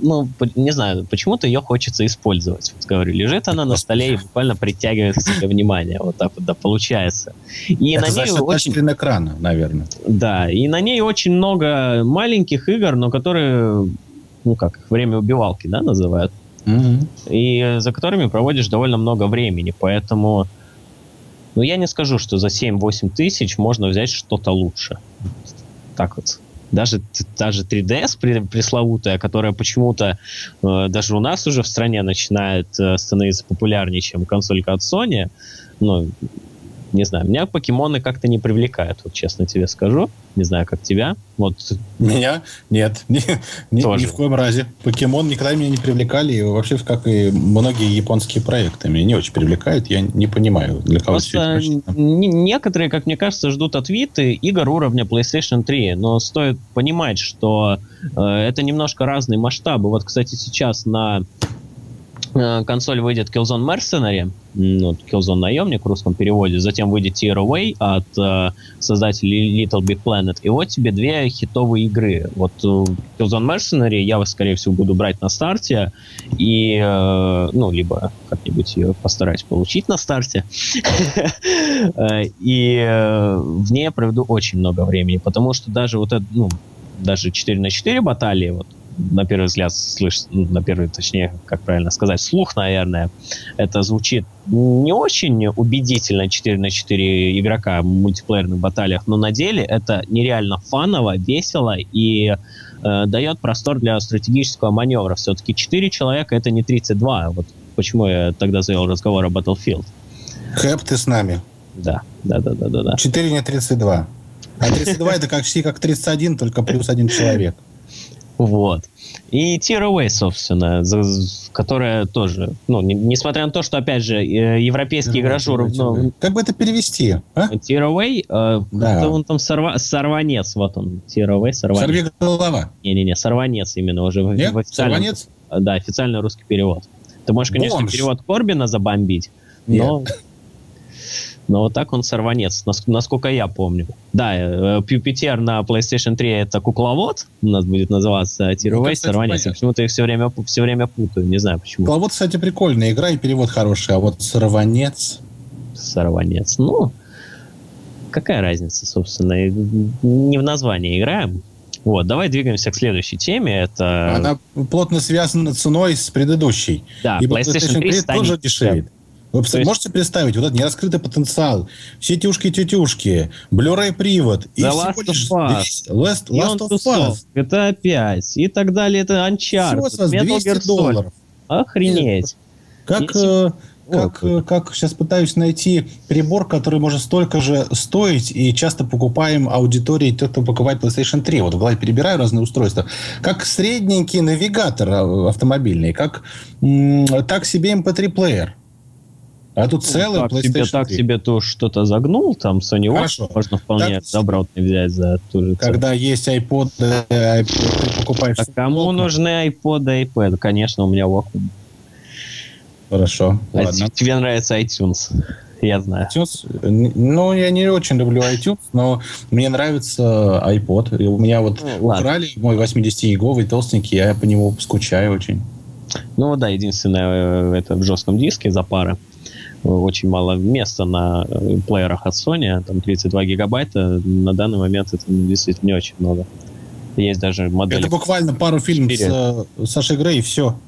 Speaker 2: ну, не знаю, почему-то ее хочется использовать. Вот говорю, лежит она на столе и буквально притягивает к себе внимание. Вот так вот, да, получается.
Speaker 1: И Это на ней очень... экрана, наверное.
Speaker 2: Да, и на ней очень много маленьких игр, но которые, ну как, время убивалки, да, называют. Mm-hmm. И за которыми проводишь довольно много времени, поэтому но я не скажу, что за 7-8 тысяч можно взять что-то лучше. Так вот. Даже, даже 3DS пресловутая, которая почему-то э, даже у нас уже в стране начинает э, становиться популярнее, чем консолька от Sony, ну, не знаю, меня покемоны как-то не привлекают, вот честно тебе скажу. Не знаю, как тебя. Вот.
Speaker 1: Меня? Нет. Ни, ни, ни в коем разе. Покемон никогда меня не привлекали. И вообще, как и многие японские проекты, меня не очень привлекают. Я не понимаю, для кого
Speaker 2: Просто все это Некоторые, как мне кажется, ждут от Vita игр уровня PlayStation 3. Но стоит понимать, что э, это немножко разные масштабы. Вот, кстати, сейчас на консоль выйдет Killzone Mercenary, ну, Killzone наемник в русском переводе, затем выйдет Tear Away от э, создателей Little Big Planet, и вот тебе две хитовые игры. Вот э, Killzone Mercenary я, скорее всего, буду брать на старте, и, э, ну, либо как-нибудь ее постараюсь получить на старте, э, и э, в ней я проведу очень много времени, потому что даже вот это, ну, даже 4 на 4 баталии, вот на первый взгляд слышь, ну, на первый, точнее, как правильно сказать, слух, наверное, это звучит не очень убедительно 4 на 4 игрока в мультиплеерных баталиях, но на деле это нереально фаново, весело и э, дает простор для стратегического маневра. Все-таки 4 человека это не 32. Вот почему я тогда завел разговор о Battlefield.
Speaker 1: Хэп, ты с нами.
Speaker 2: Да, да, да, да, да. да.
Speaker 1: 4 не 32. А 32 это как, как 31, только плюс один человек.
Speaker 2: Вот. И Tearaway, собственно, за, которая тоже, ну, не, несмотря на то, что, опять же, э, европейский игражур... Ну,
Speaker 1: как бы это перевести? А?
Speaker 2: Tearaway, э, да. он там сорва, сорванец, вот он, Tearaway, сорванец.
Speaker 1: Сорви голова.
Speaker 2: Не-не-не, сорванец именно уже.
Speaker 1: Нет? В Сорванец?
Speaker 2: Да, официальный русский перевод. Ты можешь, конечно, Бомж. перевод Корбина забомбить. Нет. Но вот так он сорванец, насколько я помню. Да, э, Пюпитер на PlayStation 3 это кукловод, у нас будет называться Тировей, ну, сорванец. Почему-то их все время, все время путаю, не знаю почему.
Speaker 1: Кукловод, кстати, прикольная игра и перевод хороший, а вот сорванец...
Speaker 2: Сорванец, ну... Какая разница, собственно? Не в названии играем. Вот, давай двигаемся к следующей теме. Это...
Speaker 1: Она плотно связана ценой с предыдущей.
Speaker 2: Да, PlayStation, PlayStation 3 станет...
Speaker 1: тоже дешевеет. Вы есть... можете представить вот этот нераскрытый потенциал, все тюшки-тетюшки, Blu-ray привод
Speaker 2: и The Last of Us, Last, Last of Us, GTA 5 и так далее, это Uncharted,
Speaker 1: Всего 200 долларов.
Speaker 2: Охренеть.
Speaker 1: Как, Если... как, вот. как сейчас пытаюсь найти прибор, который может столько же стоить, и часто покупаем аудитории тех, кто покупает PlayStation 3. Вот в голове перебираю разные устройства. Как средненький навигатор а, автомобильный, как так себе MP3-плеер. А тут ну, целый
Speaker 2: так PlayStation себе, 3. Так себе то что-то загнул, там Sony Watch можно вполне так, добротный взять за ту же
Speaker 1: Когда есть iPod, iPod
Speaker 2: ты покупаешь... Так кому плотно. нужны iPod и iPad? Конечно, у меня Wacom.
Speaker 1: Хорошо,
Speaker 2: а ладно. Тебе нравится iTunes? Я знаю.
Speaker 1: iTunes, ну, я не очень люблю iTunes, но мне нравится iPod. И у меня вот ну, украли мой 80-гиговый толстенький, я по нему скучаю очень.
Speaker 2: Ну да, единственное, э, это в жестком диске за пары очень мало места на э, плеерах от Sony, там 32 гигабайта, на данный момент это действительно не очень много. Есть даже модели...
Speaker 1: Это буквально пару фильмов с э, Сашей Грей, и все.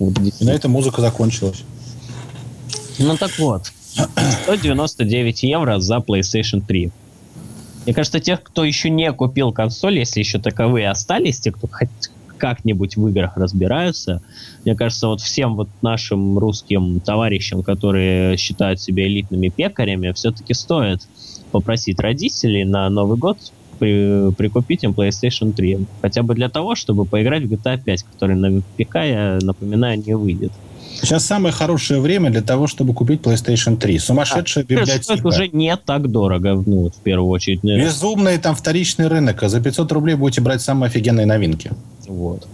Speaker 1: И на этом музыка закончилась.
Speaker 2: Ну так вот, 199 евро за PlayStation 3. Мне кажется, тех, кто еще не купил консоль, если еще таковые остались, те, кто как-нибудь в играх разбираются. Мне кажется, вот всем вот нашим русским товарищам, которые считают себя элитными пекарями, все-таки стоит попросить родителей на Новый год при, прикупить им PlayStation 3. Хотя бы для того, чтобы поиграть в GTA 5, который на ПК, я напоминаю, не выйдет.
Speaker 1: Сейчас самое хорошее время для того, чтобы купить PlayStation 3. Сумасшедшая а, библиотека. Стоит
Speaker 2: уже не так дорого, ну, в первую очередь.
Speaker 1: Безумный там вторичный рынок. За 500 рублей будете брать самые офигенные новинки.
Speaker 2: Вот.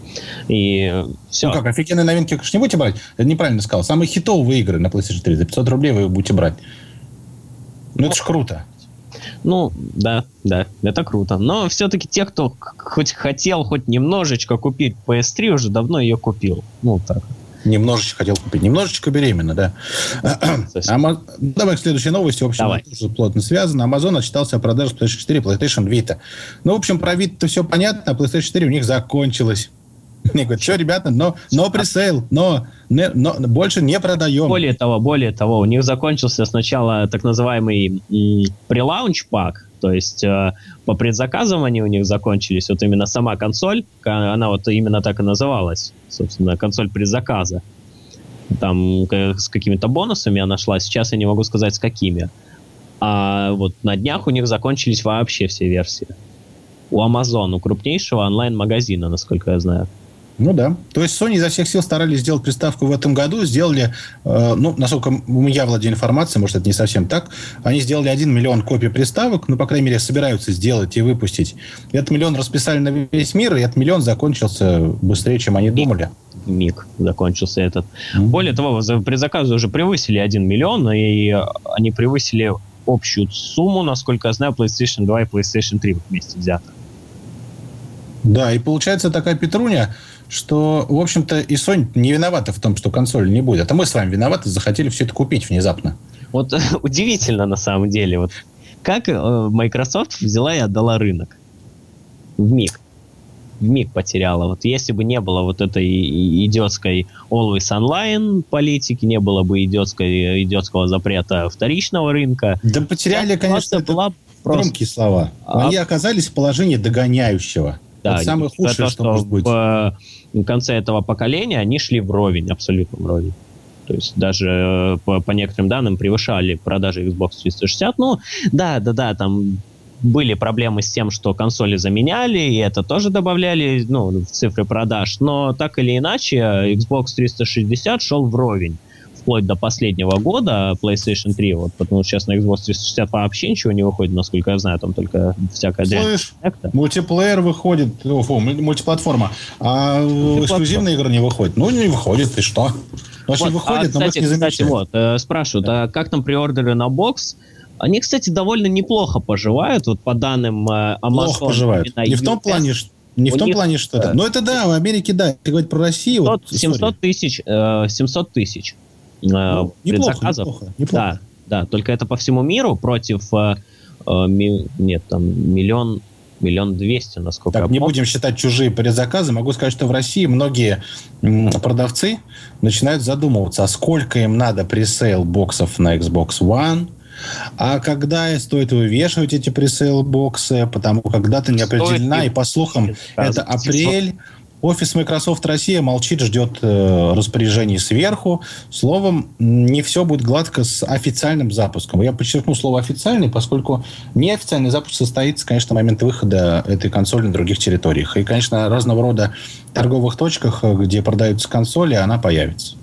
Speaker 2: И все.
Speaker 1: Ну как, офигенные новинки, конечно, не будете брать? Я неправильно сказал. Самые хитовые игры на PlayStation 3 за 500 рублей вы будете брать. Ну, это ж круто.
Speaker 2: Ну, да, да, это круто. Но все-таки те, кто хоть хотел хоть немножечко купить PS3, уже давно ее купил. Ну, так.
Speaker 1: Немножечко хотел купить. Немножечко беременна, да. Ама... Давай к следующей новости. В общем, Давай. тоже плотно связано. Amazon отчитался о продаже PlayStation 4 PlayStation Vita. Ну, в общем, про Vita все понятно. PlayStation 4 у них закончилась. Мне говорят, что, ребята, но, но пресейл, но, не, но больше не продаем.
Speaker 2: Более того, более того, у них закончился сначала так называемый прелаунч пак, то есть э, по предзаказам они у них закончились. Вот именно сама консоль, она вот именно так и называлась, собственно, консоль предзаказа. Там с какими-то бонусами она шла, сейчас я не могу сказать с какими. А вот на днях у них закончились вообще все версии. У Amazon, у крупнейшего онлайн-магазина, насколько я знаю.
Speaker 1: Ну да. То есть Sony изо всех сил старались сделать приставку в этом году. Сделали, э, ну, насколько я владею информацией, может, это не совсем так, они сделали 1 миллион копий приставок, ну, по крайней мере, собираются сделать и выпустить. Этот миллион расписали на весь мир, и этот миллион закончился быстрее, чем они думали.
Speaker 2: Миг закончился этот. Mm-hmm. Более того, предзаказы уже превысили 1 миллион, и они превысили общую сумму, насколько я знаю, PlayStation 2 и PlayStation 3 вместе взято.
Speaker 1: Да, и получается такая петруня, что, в общем-то, и Sony не виновата в том, что консоль не будет. Это мы с вами виноваты, захотели все это купить внезапно.
Speaker 2: Вот удивительно на самом деле. Вот как э, Microsoft взяла и отдала рынок в миг. В миг потеряла. Вот если бы не было вот этой идиотской Always Online политики, не было бы идиотской, идиотского запрета вторичного рынка.
Speaker 1: Да потеряли, конечно, это была просто... громкие слова. А Они а... оказались в положении догоняющего.
Speaker 2: Да, это самое худшее, то, что, что может быть. В, в конце этого поколения они шли вровень, абсолютно вровень. То есть даже э, по, по некоторым данным превышали продажи Xbox 360. Ну, да, да, да, там были проблемы с тем, что консоли заменяли, и это тоже добавляли ну, в цифры продаж. Но так или иначе, Xbox 360 шел вровень вплоть до последнего года PlayStation 3, вот, потому что сейчас на Xbox 360 вообще ничего не выходит, насколько я знаю, там только всякая
Speaker 1: Слышь, мультиплеер выходит, о, фу, мультиплатформа, а эксклюзивные игры не выходят. Ну, не выходит, и что?
Speaker 2: Вообще вот, выходит, а, но кстати, мы не кстати, вот, э, спрашивают, да. а как там приордеры на бокс? Они, кстати, довольно неплохо поживают, вот по данным э, Amazon. Плохо
Speaker 1: поживают. Не в том плане, что не в том них, плане, что это. Но это да, в Америке да. Ты говоришь про Россию.
Speaker 2: 700, вот, 700 тысяч. Э, 700 тысяч. Э, ну, предзаказов. Неплохо, неплохо. Да, да, только это по всему миру против э, э, ми, нет, там миллион Миллион двести, насколько
Speaker 1: так, не будем считать чужие предзаказы. Могу сказать, что в России многие продавцы начинают задумываться, а сколько им надо пресейл боксов на Xbox One, а когда стоит вывешивать эти пресейл-боксы, потому как дата не определена, и по слухам это апрель, Офис Microsoft Россия молчит, ждет э, распоряжений сверху. Словом, не все будет гладко с официальным запуском. Я подчеркну слово официальный, поскольку неофициальный запуск состоится, конечно, в момент выхода этой консоли на других территориях. И, конечно, разного рода торговых точках, где продаются консоли, она появится.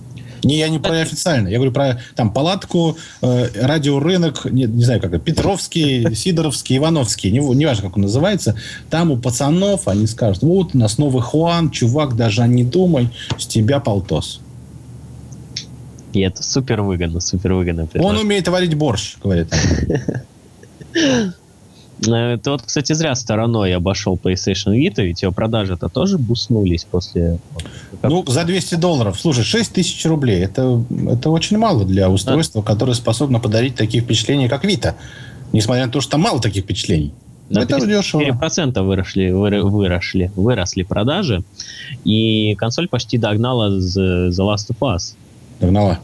Speaker 1: Не, я не про официально. Я говорю про там палатку, э, радиорынок, не, не знаю, как это, Петровский, Сидоровский, Ивановский, не, не важно, как он называется. Там у пацанов они скажут, вот у нас новый Хуан, чувак, даже не думай, с тебя полтос.
Speaker 2: И это супер выгодно, супер выгодно.
Speaker 1: Он умеет варить борщ, говорит.
Speaker 2: Э, ты вот, кстати, зря стороной обошел PlayStation Vita, ведь его продажи-то тоже буснулись после...
Speaker 1: Ну, за 200 долларов. Слушай, 6 тысяч рублей. Это, это очень мало для устройства, а? которое способно подарить такие впечатления, как Vita. Несмотря на то, что там мало таких впечатлений.
Speaker 2: На это 4% дешево. выросли, выросли, выросли продажи, и консоль почти догнала The Last of Us.
Speaker 1: Догнала?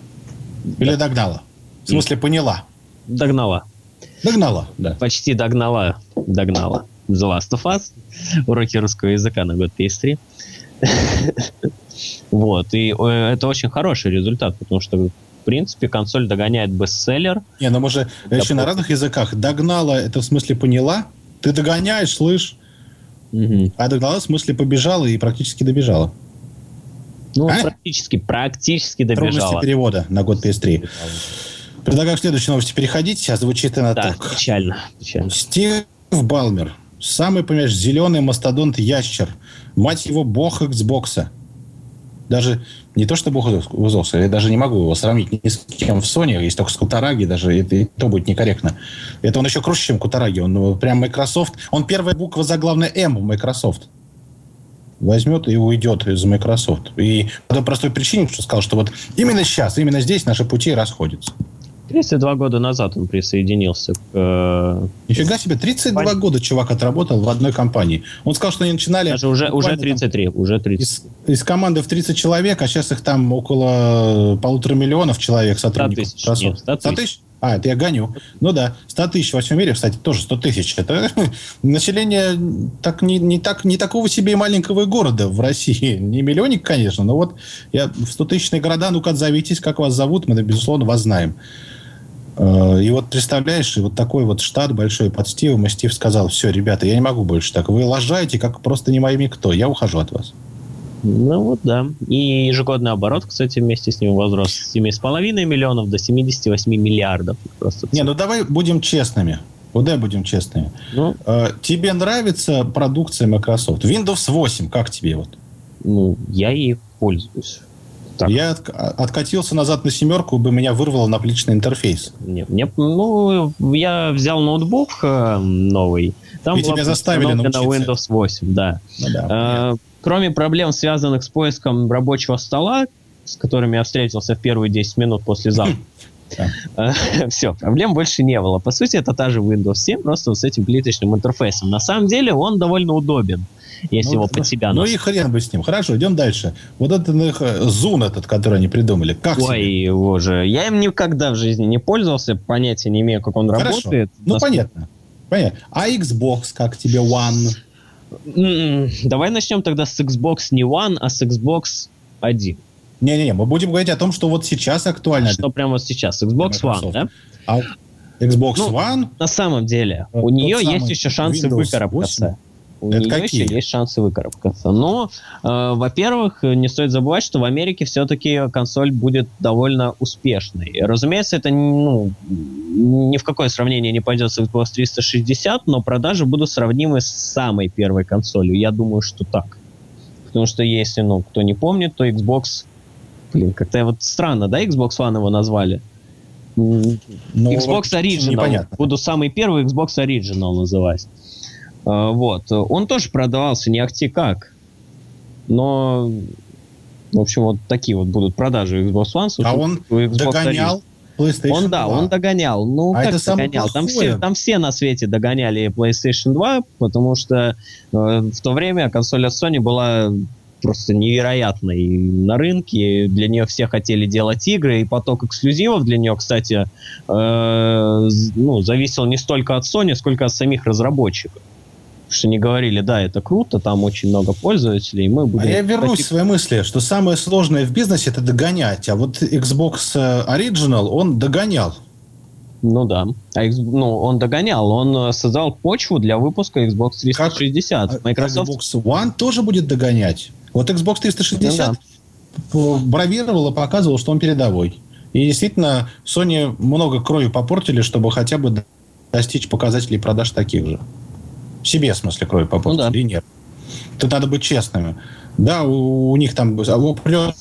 Speaker 1: Или да. догнала? В смысле, поняла?
Speaker 2: Догнала.
Speaker 1: Догнала, да.
Speaker 2: Почти догнала. Догнала. The Last of Us. Уроки русского языка на год PS3. Вот. И э, это очень хороший результат, потому что в принципе, консоль догоняет бестселлер.
Speaker 1: Не, ну мы же еще на разных языках. Догнала, это в смысле поняла? Ты догоняешь, слышь? Угу. А догнала, в смысле побежала и практически добежала.
Speaker 2: Ну, а? практически, практически добежала.
Speaker 1: Трудности перевода на год PS3. Предлагаю к следующей новости переходить. Сейчас звучит она да, так.
Speaker 2: печально. печально.
Speaker 1: Стив Балмер. Самый, понимаешь, зеленый мастодонт-ящер. Мать его, бог Xbox. Даже не то, что бог Xbox, я даже не могу его сравнить ни с кем в Sony, есть только с Кутараги, даже это, и то будет некорректно. Это он еще круче, чем Кутараги. Он ну, прям Microsoft. Он первая буква заглавная М в Microsoft возьмет и уйдет из Microsoft. И по той простой причине, что сказал, что вот именно сейчас, именно здесь наши пути расходятся.
Speaker 2: 32 года назад он присоединился к... Э...
Speaker 1: Нифига себе, 32 Пон... года чувак отработал в одной компании. Он сказал, что они начинали...
Speaker 2: Даже уже, уже 33, там, уже 30.
Speaker 1: Из, из команды в 30 человек, а сейчас их там около полутора миллионов человек сотрудников. 100
Speaker 2: тысяч. Нет, 100
Speaker 1: 100 тысяч? А, это я гоню. Ну да, 100 тысяч во всем мире, кстати, тоже 100 тысяч. Это население так, не, не, так, не такого себе и маленького города в России. Не миллионник, конечно, но вот я в 100-тысячные города, ну-ка отзовитесь, как вас зовут, мы, безусловно, вас знаем. Э, и вот представляешь, вот такой вот штат большой под Стивом, и Стив сказал, все, ребята, я не могу больше так. Вы лажаете, как просто не моими кто. Я ухожу от вас.
Speaker 2: Ну вот да. И ежегодный оборот, кстати, вместе с ним возрос с 7,5 миллионов до 78 миллиардов.
Speaker 1: Просто не, ну давай будем честными. Вот давай будем честными. Ну, э, тебе нравится продукция Microsoft? Windows 8, как тебе вот?
Speaker 2: Ну, я ей пользуюсь.
Speaker 1: Так. Я от, откатился назад на семерку, бы меня вырвало на личный интерфейс.
Speaker 2: Нет, мне, ну, я взял ноутбук э, новый.
Speaker 1: Там И тебя заставили
Speaker 2: на Windows 8, да. Ну, да э, кроме проблем, связанных с поиском рабочего стола, с которыми я встретился в первые 10 минут после запуска, Все, проблем больше не было. По сути, это та же Windows 7, просто с этим плиточным интерфейсом. На самом деле он довольно удобен если ну, его под себя...
Speaker 1: Ну и хрен бы с ним. Хорошо, идем дальше. Вот этот их зун этот, который они придумали, как
Speaker 2: Ой,
Speaker 1: себе?
Speaker 2: его же. Я им никогда в жизни не пользовался, понятия не имею, как он Хорошо. работает.
Speaker 1: Ну, Насколько... понятно. Понятно. А Xbox, как тебе One?
Speaker 2: М-м, давай начнем тогда с Xbox не One, а с Xbox 1.
Speaker 1: Не-не-не, мы будем говорить о том, что вот сейчас актуально.
Speaker 2: Что прямо вот сейчас? Xbox One, да?
Speaker 1: А Xbox ну, One?
Speaker 2: На самом деле, у нее есть еще шансы выкарабкаться. 8? у Это нее какие? еще есть шансы выкарабкаться. Но, э, во-первых, не стоит забывать, что в Америке все-таки консоль будет довольно успешной. Разумеется, это ну, ни в какое сравнение не пойдет с Xbox 360, но продажи будут сравнимы с самой первой консолью. Я думаю, что так. Потому что если, ну, кто не помнит, то Xbox... Блин, как-то вот странно, да, Xbox One его назвали? Ну, Xbox Original. Непонятно. Буду самый первый Xbox Original называть. А, вот. Он тоже продавался не ахти как. Но, в общем, вот такие вот будут продажи Xbox One.
Speaker 1: А он Xbox догонял. PlayStation
Speaker 2: Он,
Speaker 1: 2.
Speaker 2: да, он догонял. Ну,
Speaker 1: А
Speaker 2: как
Speaker 1: это
Speaker 2: догонял? Там все, там все на свете догоняли PlayStation 2, потому что э, в то время консоль от Sony была просто невероятной на рынке. Для нее все хотели делать игры, и поток эксклюзивов для нее, кстати, э, ну, зависел не столько от Sony, сколько от самих разработчиков. Что они говорили, да, это круто, там очень много пользователей, мы будем...
Speaker 1: А я вернусь к своей мысли, что самое сложное в бизнесе это догонять. А вот Xbox э, Original, он догонял.
Speaker 2: Ну да. А ну, он догонял, он э, создал почву для выпуска Xbox 360.
Speaker 1: А
Speaker 2: Microsoft
Speaker 1: Xbox One тоже будет догонять. Вот Xbox 360
Speaker 2: Ну
Speaker 1: бравировал и показывал, что он передовой. И действительно, Sony много крови попортили, чтобы хотя бы до- достичь показателей продаж таких же. Себе, в смысле, крови попортили,
Speaker 2: Ну да.
Speaker 1: и нет. Тут надо быть честными. Да, у, у них там у определенных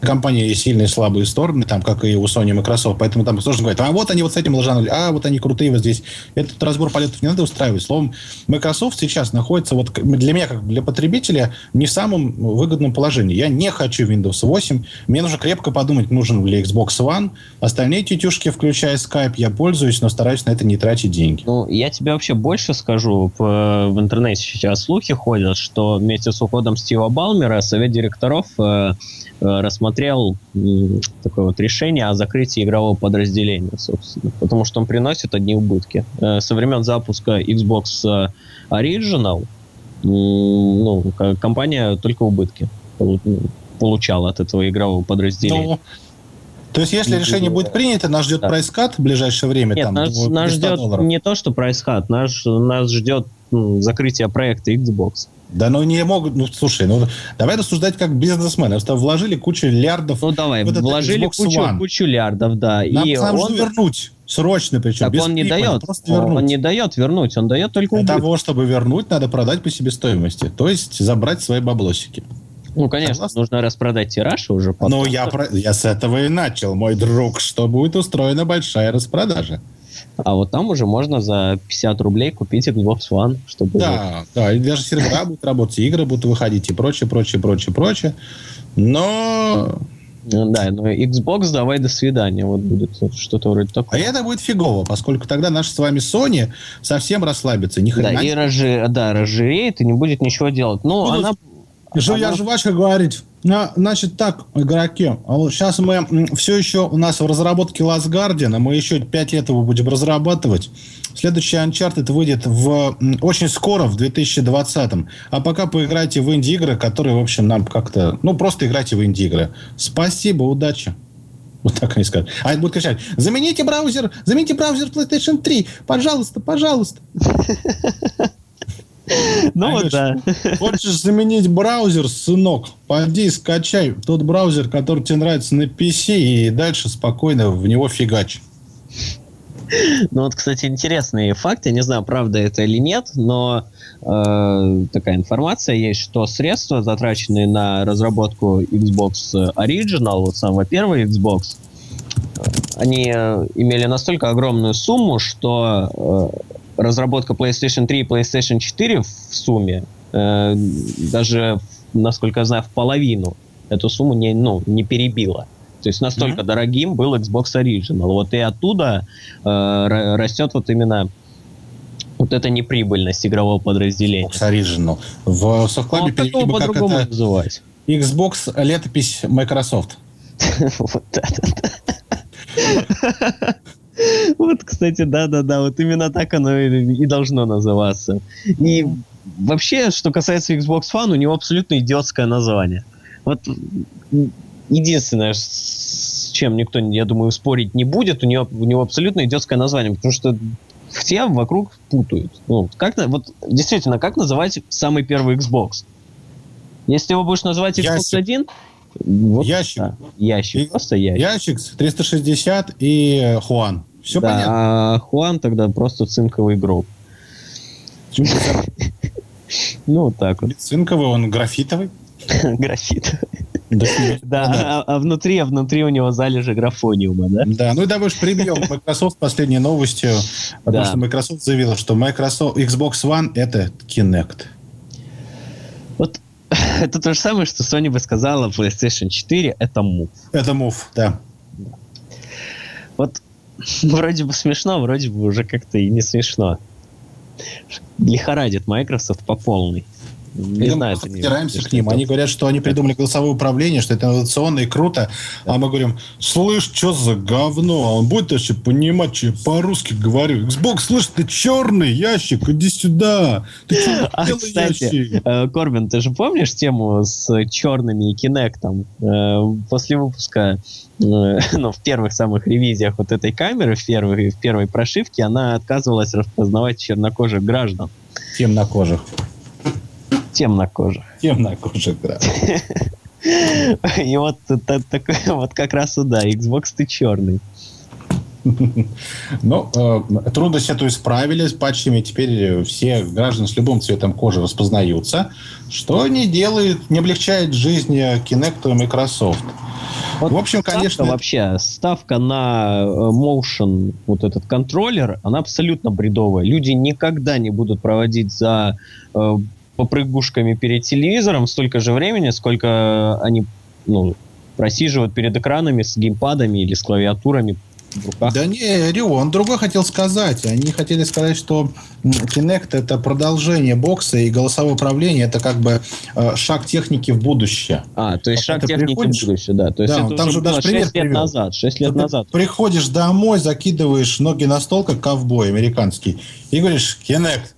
Speaker 1: компании есть сильные и слабые стороны, там, как и у Sony и Microsoft, поэтому там сложно говорить, а вот они вот с этим лажанули, а вот они крутые вот здесь. Этот разбор полетов не надо устраивать. Словом, Microsoft сейчас находится вот для меня, как для потребителя, не в самом выгодном положении. Я не хочу Windows 8. Мне нужно крепко подумать, нужен ли Xbox One. Остальные тетюшки, включая Skype, я пользуюсь, но стараюсь на это не тратить деньги.
Speaker 2: Ну, я тебе вообще больше скажу. В, интернете сейчас слухи ходят, что вместе с уходом Стива Балмера совет директоров э, рассмотрел м, такое вот решение о закрытии игрового подразделения, собственно. Потому что он приносит одни убытки. Э, со времен запуска Xbox э, Original ну, компания только убытки ну, получала от этого игрового подразделения.
Speaker 1: Ну, то есть, если решение будет принято, нас ждет
Speaker 2: да.
Speaker 1: price cut в ближайшее время.
Speaker 2: Нет,
Speaker 1: там,
Speaker 2: нас, нас
Speaker 1: 500
Speaker 2: ждет
Speaker 1: долларов.
Speaker 2: не то, что price cut, нас, нас ждет закрытие проекта Xbox.
Speaker 1: Да ну не могут, ну слушай, ну давай рассуждать как бизнесмены. Просто вложили кучу лярдов.
Speaker 2: Ну давай,
Speaker 1: Вот
Speaker 2: вложили кучу,
Speaker 1: One.
Speaker 2: кучу лярдов, да.
Speaker 1: Нам,
Speaker 2: и
Speaker 1: нам
Speaker 2: он,
Speaker 1: вернуть. Срочно причем.
Speaker 2: так
Speaker 1: без
Speaker 2: он не
Speaker 1: прибыли,
Speaker 2: дает.
Speaker 1: Просто
Speaker 2: Он,
Speaker 1: вернуть.
Speaker 2: не дает вернуть, он дает только
Speaker 1: Для
Speaker 2: убыток.
Speaker 1: того, чтобы вернуть, надо продать по себестоимости. То есть забрать свои баблосики.
Speaker 2: Ну, конечно,
Speaker 1: Согласен?
Speaker 2: нужно распродать тираж уже потом.
Speaker 1: Но я, про- я с этого и начал, мой друг, что будет устроена большая распродажа.
Speaker 2: А вот там уже можно за 50 рублей купить Xbox One, чтобы...
Speaker 1: Да, да, и даже сервера будут работать, игры будут выходить, и прочее, прочее, прочее, прочее. Но
Speaker 2: Ну, Да, но Xbox давай до свидания. Вот будет что-то вроде
Speaker 1: а
Speaker 2: такого.
Speaker 1: это будет фигово, поскольку тогда наша с вами Sony совсем расслабится. Ни
Speaker 2: Да,
Speaker 1: хрена
Speaker 2: и разжи... да, разжиреет и не будет ничего делать. Ну, она...
Speaker 1: Жуя
Speaker 2: она-
Speaker 1: жвачка говорит, «На- значит так, игроки, а вот сейчас мы все еще у нас в разработке Last Guardian, а мы еще 5 лет его будем разрабатывать. Следующий Uncharted выйдет в, очень скоро, в 2020. А пока поиграйте в инди-игры, которые, в общем, нам как-то... Ну, просто играйте в инди-игры. Спасибо, удачи. Вот так они скажут. А они будут кричать, замените браузер, замените браузер PlayStation 3, пожалуйста, пожалуйста.
Speaker 2: Ну вот да.
Speaker 1: Хочешь заменить браузер, сынок? Пойди скачай тот браузер, который тебе нравится на PC, и дальше спокойно в него фигач.
Speaker 2: Ну вот, кстати, интересный факт, я не знаю, правда это или нет, но э, такая информация есть, что средства, затраченные на разработку Xbox Original, вот самого первого Xbox, э, они э, имели настолько огромную сумму, что э, разработка PlayStation 3 и PlayStation 4 в сумме э, даже, насколько я знаю, в половину эту сумму не, ну, не перебила. То есть настолько
Speaker 1: Мгм.
Speaker 2: дорогим был Xbox Original. Вот и оттуда э, ра- растет вот именно вот эта неприбыльность игрового подразделения.
Speaker 1: Xbox Original. В софтклабе
Speaker 2: Ну, как
Speaker 1: перевели бы как
Speaker 2: по-другому
Speaker 1: это
Speaker 2: называть?
Speaker 1: Xbox летопись Microsoft.
Speaker 2: Вот это. Вот, кстати, да-да-да, вот именно так оно и должно называться. И вообще, что касается Xbox One, у него абсолютно идиотское название. Вот единственное, с чем никто, я думаю, спорить не будет, у него, у него абсолютно идиотское название, потому что все вокруг путают. Ну, как, вот действительно, как называть самый первый Xbox? Если его будешь называть Xbox
Speaker 1: Ящик.
Speaker 2: 1, вот,
Speaker 1: Ящик.
Speaker 2: да, ящик,
Speaker 1: И-
Speaker 2: просто ящик.
Speaker 1: Ящик 360 и э, Хуан. Все
Speaker 2: да,
Speaker 1: понятно.
Speaker 2: а Хуан тогда просто цинковый гроб. Ну, вот так вот.
Speaker 1: Цинковый, он графитовый.
Speaker 2: Графит.
Speaker 1: Да,
Speaker 2: Да,
Speaker 1: да.
Speaker 2: а, а внутри, а внутри у него залежи графониума, да?
Speaker 1: Да, ну и давай уж прибьем Microsoft последней новостью, потому
Speaker 2: Да.
Speaker 1: что Microsoft заявила, что Microsoft Xbox One это Kinect.
Speaker 2: Вот это то же самое, что Sony бы сказала, PlayStation 4 это мув.
Speaker 1: Это move, да.
Speaker 2: Вот вроде бы смешно, вроде бы уже как-то и не смешно. Лихорадит Microsoft по полной.
Speaker 1: Не знаю, мы придираемся к ним. Они говорят, что они придумали голосовое управление, что это инновационно и круто. Да. А мы говорим, слышь, что за говно? А он будет вообще понимать, что я по-русски говорю? Xbox, слышь, ты черный ящик, иди сюда. Ты
Speaker 2: а, кстати, ящик? Э, Корбин, ты же помнишь тему с черными и Kinect? Э, после выпуска э, ну, в первых самых ревизиях вот этой камеры, в первой, в первой прошивке, она отказывалась распознавать чернокожих граждан.
Speaker 1: Темнокожих
Speaker 2: темнокожих.
Speaker 1: Темнокожих, да.
Speaker 2: И вот, такой, вот как раз да, Xbox ты черный.
Speaker 1: Ну, э, трудность эту исправили с патчами. Теперь все граждане с любым цветом кожи распознаются, что не делает, не облегчает жизнь Kinect и Microsoft.
Speaker 2: Вот в общем, ставка конечно... Вообще, ставка на э, motion, вот этот контроллер, она абсолютно бредовая. Люди никогда не будут проводить за э, попрыгушками перед телевизором столько же времени, сколько они ну, просиживают перед экранами с геймпадами или с клавиатурами
Speaker 1: в руках. Да не, Рио, он другой хотел сказать. Они хотели сказать, что Kinect это продолжение бокса и голосовое управление это как бы э, шаг техники в будущее.
Speaker 2: А, то есть шаг техники приходишь... в будущее, да. То есть да,
Speaker 1: это там же даже 6 лет привел. назад. 6 лет ты назад. Приходишь домой, закидываешь ноги на стол, как ковбой американский, и говоришь, Kinect,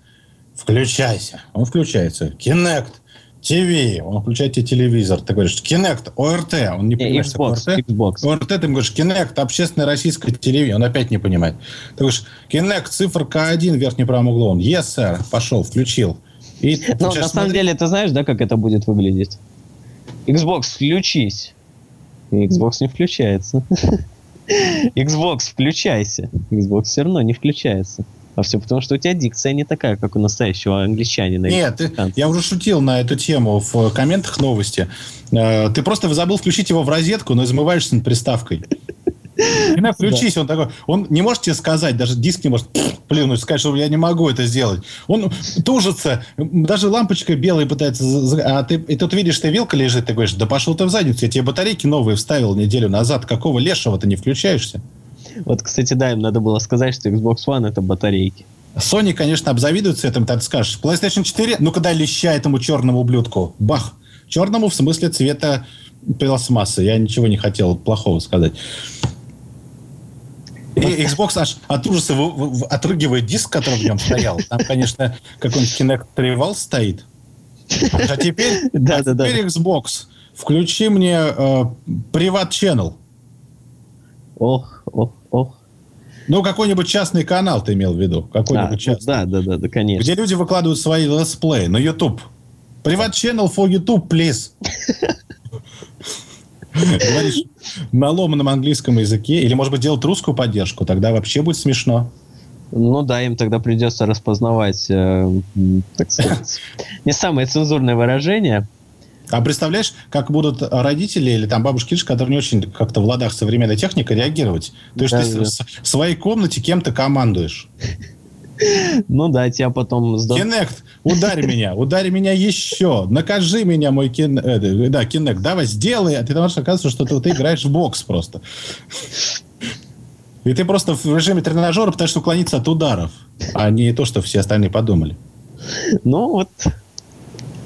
Speaker 1: включайся. Он включается. Kinect, ТВ, он включает тебе телевизор. Ты говоришь, Kinect, ОРТ, он не понимает, Xbox, что ОРТ. Xbox. ОРТ, ты говоришь, Kinect, общественное российское телевидение, он опять не понимает. Ты говоришь, Kinect, циферка 1 в верхнем правом углу, он, yes, sir, пошел, включил.
Speaker 2: И ну, на смотри... самом деле, ты знаешь, да, как это будет выглядеть? Xbox, включись. И Xbox не включается. Xbox, включайся. Xbox все равно не включается. А все потому, что у тебя дикция не такая, как у настоящего англичанина.
Speaker 1: Нет, ты, я уже шутил на эту тему в комментах новости. Э, ты просто забыл включить его в розетку, но измываешься над приставкой. Включись, он такой, он не может тебе сказать, даже диск не может плюнуть, сказать, что я не могу это сделать. Он тужится, даже лампочка белая пытается, а ты, и тут видишь, ты вилка лежит, ты говоришь, да пошел ты в задницу, я тебе батарейки новые вставил неделю назад, какого лешего ты не включаешься?
Speaker 2: Вот, кстати, да, им надо было сказать, что Xbox One это батарейки.
Speaker 1: Sony, конечно, обзавидуется этим, так скажешь. PlayStation 4, ну-ка дай леща этому черному ублюдку. Бах. Черному в смысле цвета пластмассы. Я ничего не хотел плохого сказать. И Xbox аж от ужаса отрыгивает диск, который в нем стоял. Там, конечно, какой-нибудь Kinect Trival стоит. А теперь, да, а да, теперь да. Xbox, включи мне э, Privat Channel.
Speaker 2: Ох, ох, ох.
Speaker 1: Ну, какой-нибудь частный канал ты имел в виду? Какой-нибудь а, частный.
Speaker 2: Да, да, да, да, конечно.
Speaker 1: Где люди выкладывают свои летсплеи на YouTube. Приват channel for YouTube, please. Говоришь на ломаном английском языке, или, может быть, делать русскую поддержку, тогда вообще будет смешно.
Speaker 2: Ну да, им тогда придется распознавать, э, так сказать, не самое цензурное выражение,
Speaker 1: а представляешь, как будут родители или там бабушки, которые не очень как-то в ладах современной техникой реагировать? То есть да, ты да. в своей комнате кем-то командуешь.
Speaker 2: Ну да, тебя потом...
Speaker 1: Кинект, ударь меня, ударь меня еще, накажи меня, мой кин... Э, да, Кинект, давай, сделай. А ты там оказывается, что ты, ты играешь в бокс просто. И ты просто в режиме тренажера пытаешься уклониться от ударов, а не то, что все остальные подумали.
Speaker 2: Ну вот,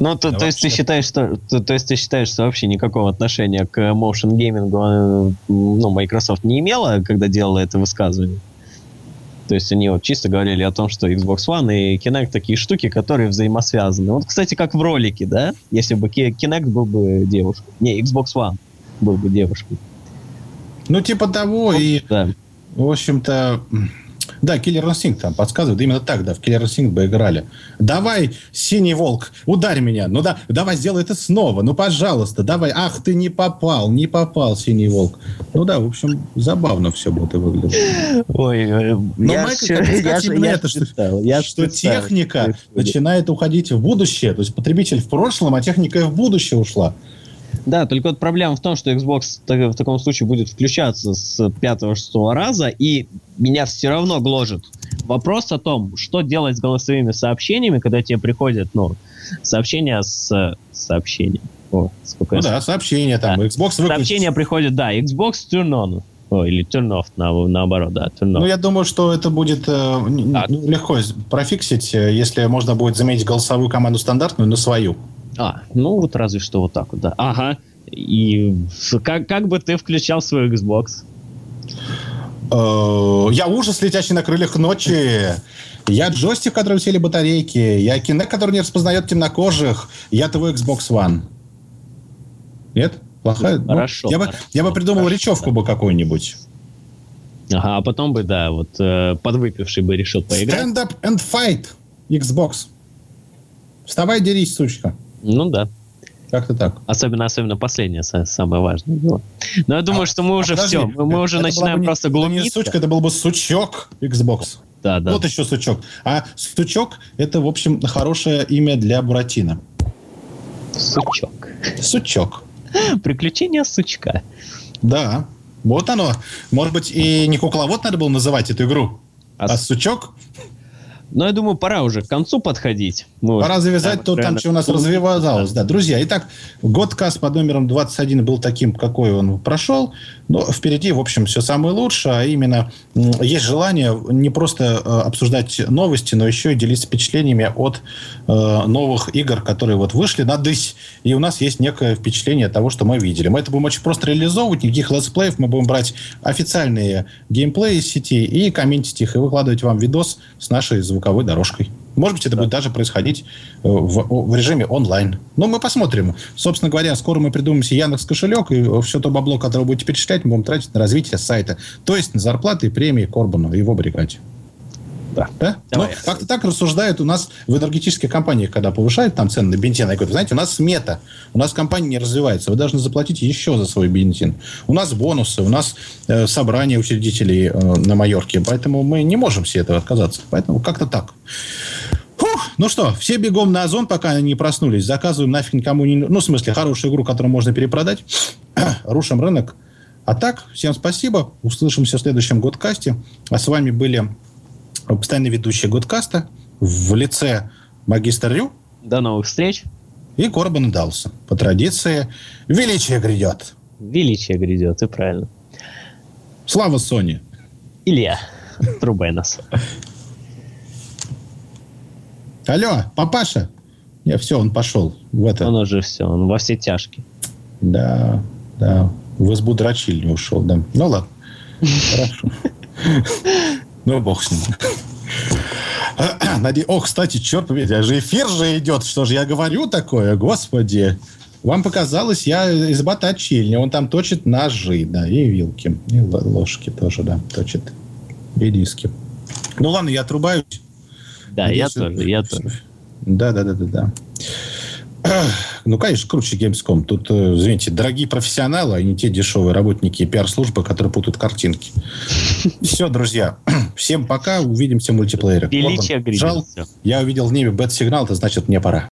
Speaker 2: ну, то, то есть ты считаешь, что, то, то есть ты считаешь, что вообще никакого отношения к motion геймингу э, ну, Microsoft не имела, когда делала это высказывание? То есть они вот чисто говорили о том, что Xbox One и Kinect такие штуки, которые взаимосвязаны. Вот, кстати, как в ролике, да? Если бы Kinect был бы девушкой. Не, Xbox One был бы девушкой.
Speaker 1: Ну, типа того, вот, и, да. в общем-то, да, Killer Instinct там подсказывает. Именно так, да, в Killer Instinct бы играли. Давай, Синий Волк, ударь меня. Ну да, давай, сделай это снова. Ну, пожалуйста, давай. Ах, ты не попал, не попал, Синий Волк. Ну да, в общем, забавно все будет выглядеть.
Speaker 2: Ой,
Speaker 1: Но я Майкл, все, я, именно я это, что, я что техника начинает уходить в будущее. То есть потребитель в прошлом, а техника и в будущее ушла.
Speaker 2: Да, только вот проблема в том, что Xbox в таком случае будет включаться с пятого-шестого раза, и меня все равно гложет вопрос о том, что делать с голосовыми сообщениями, когда тебе приходят, ну, сообщения с сообщением.
Speaker 1: О, сколько ну да, сообщения там, да. Xbox выключить.
Speaker 2: Сообщения приходят, да, Xbox turn on. О, или turn off, на, наоборот, да, turn off.
Speaker 1: Ну, я думаю, что это будет э, ну, легко профиксить, э, если можно будет заменить голосовую команду стандартную на свою.
Speaker 2: А, ну вот разве что вот так вот, да. Ага. И как, как бы ты включал свой Xbox?
Speaker 1: Э, я ужас, летящий на крыльях ночи. Я джойстик, в котором сели батарейки. Я кинек, который не распознает темнокожих. Я твой Xbox One. Нет? Плохая? Ну,
Speaker 2: хорошо.
Speaker 1: Ну, я,
Speaker 2: хорошо,
Speaker 1: бы, я бы придумал
Speaker 2: хорошо,
Speaker 1: речевку
Speaker 2: да.
Speaker 1: бы какую-нибудь.
Speaker 2: Ага, а потом бы, да, вот э, подвыпивший бы решил поиграть.
Speaker 1: Stand up and fight, Xbox. Вставай, дерись, сучка.
Speaker 2: Ну да.
Speaker 1: Как-то так.
Speaker 2: Особенно, особенно последнее, самое важное было. Но я думаю,
Speaker 1: а,
Speaker 2: что мы уже
Speaker 1: а подожди,
Speaker 2: все, мы, мы уже
Speaker 1: это
Speaker 2: начинаем
Speaker 1: не,
Speaker 2: просто
Speaker 1: это
Speaker 2: глумиться.
Speaker 1: не сучка, это был бы сучок Xbox.
Speaker 2: Да, да.
Speaker 1: Вот еще сучок. А сучок это, в общем, хорошее имя для Буратино.
Speaker 2: Сучок.
Speaker 1: Сучок.
Speaker 2: Приключения сучка.
Speaker 1: Да. Вот оно. Может быть, и не кукловод надо было называть эту игру,
Speaker 2: А,
Speaker 1: а, сучок.
Speaker 2: Но я думаю, пора уже к концу подходить. Мы
Speaker 1: Пора завязать
Speaker 2: да,
Speaker 1: то, там, что у нас развивалось. Да, друзья, итак, годкаст под номером 21 был таким, какой он прошел. Но впереди, в общем, все самое лучшее. А именно, есть желание не просто э, обсуждать новости, но еще и делиться впечатлениями от э, новых игр, которые вот вышли на дысь. И у нас есть некое впечатление того, что мы видели. Мы это будем очень просто реализовывать. Никаких летсплеев. Мы будем брать официальные геймплеи из сети и комментить их, и выкладывать вам видос с нашей звуковой дорожкой. Может быть, это будет даже происходить э, в, в режиме онлайн. Но мы посмотрим. Собственно говоря, скоро мы придумаем себе Яндекс кошелек, и все то бабло, которое вы будете перечислять, мы будем тратить на развитие сайта. То есть на зарплаты и премии Корбану и его бригаде.
Speaker 2: Да.
Speaker 1: Да?
Speaker 2: Давай.
Speaker 1: Ну, как-то так рассуждают у нас в энергетических компаниях, когда повышают там цены на бензин. Они говорят, знаете, у нас смета, у нас компания не развивается, вы должны заплатить еще за свой бензин. У нас бонусы, у нас э, собрание учредителей э, на Майорке, поэтому мы не можем себе этого отказаться. Поэтому как-то так. Фух, ну что, все бегом на Озон, пока они не проснулись. Заказываем нафиг никому не... Ну, в смысле, хорошую игру, которую можно перепродать. Рушим рынок. А так, всем спасибо. Услышимся в следующем годкасте. А с вами были постоянные ведущие Годкаста в лице магистр Рю
Speaker 2: До новых встреч.
Speaker 1: и Корбан Далса. По традиции, величие грядет.
Speaker 2: Величие грядет, и правильно.
Speaker 1: Слава Соне.
Speaker 2: Илья, трубай нас.
Speaker 1: Алло, папаша. Не, все, он пошел в это.
Speaker 2: Он уже все, он во все тяжкие.
Speaker 1: Да, да. В избу дрочильни ушел, да. Ну ладно. Хорошо. Ну, бог с ним. Наде... О, кстати, черт побери, а же эфир же идет. Что же я говорю такое? Господи. Вам показалось, я изба точильни. Он там точит ножи, да, и вилки. И ложки тоже, да, точит. И диски. Ну ладно, я отрубаюсь.
Speaker 2: Да, я
Speaker 1: Надеюсь,
Speaker 2: тоже, я тоже.
Speaker 1: Да, да, да, да, да. Ну, конечно, круче Gamescom. Тут, э, извините, дорогие профессионалы, а не те дешевые работники пиар-службы, которые путают картинки. Все, друзья. Всем пока. Увидимся в мультиплеере.
Speaker 2: Величие
Speaker 1: Корбан, Жал,
Speaker 2: грядет. всё.
Speaker 1: я увидел в небе бет-сигнал, это значит, мне пора.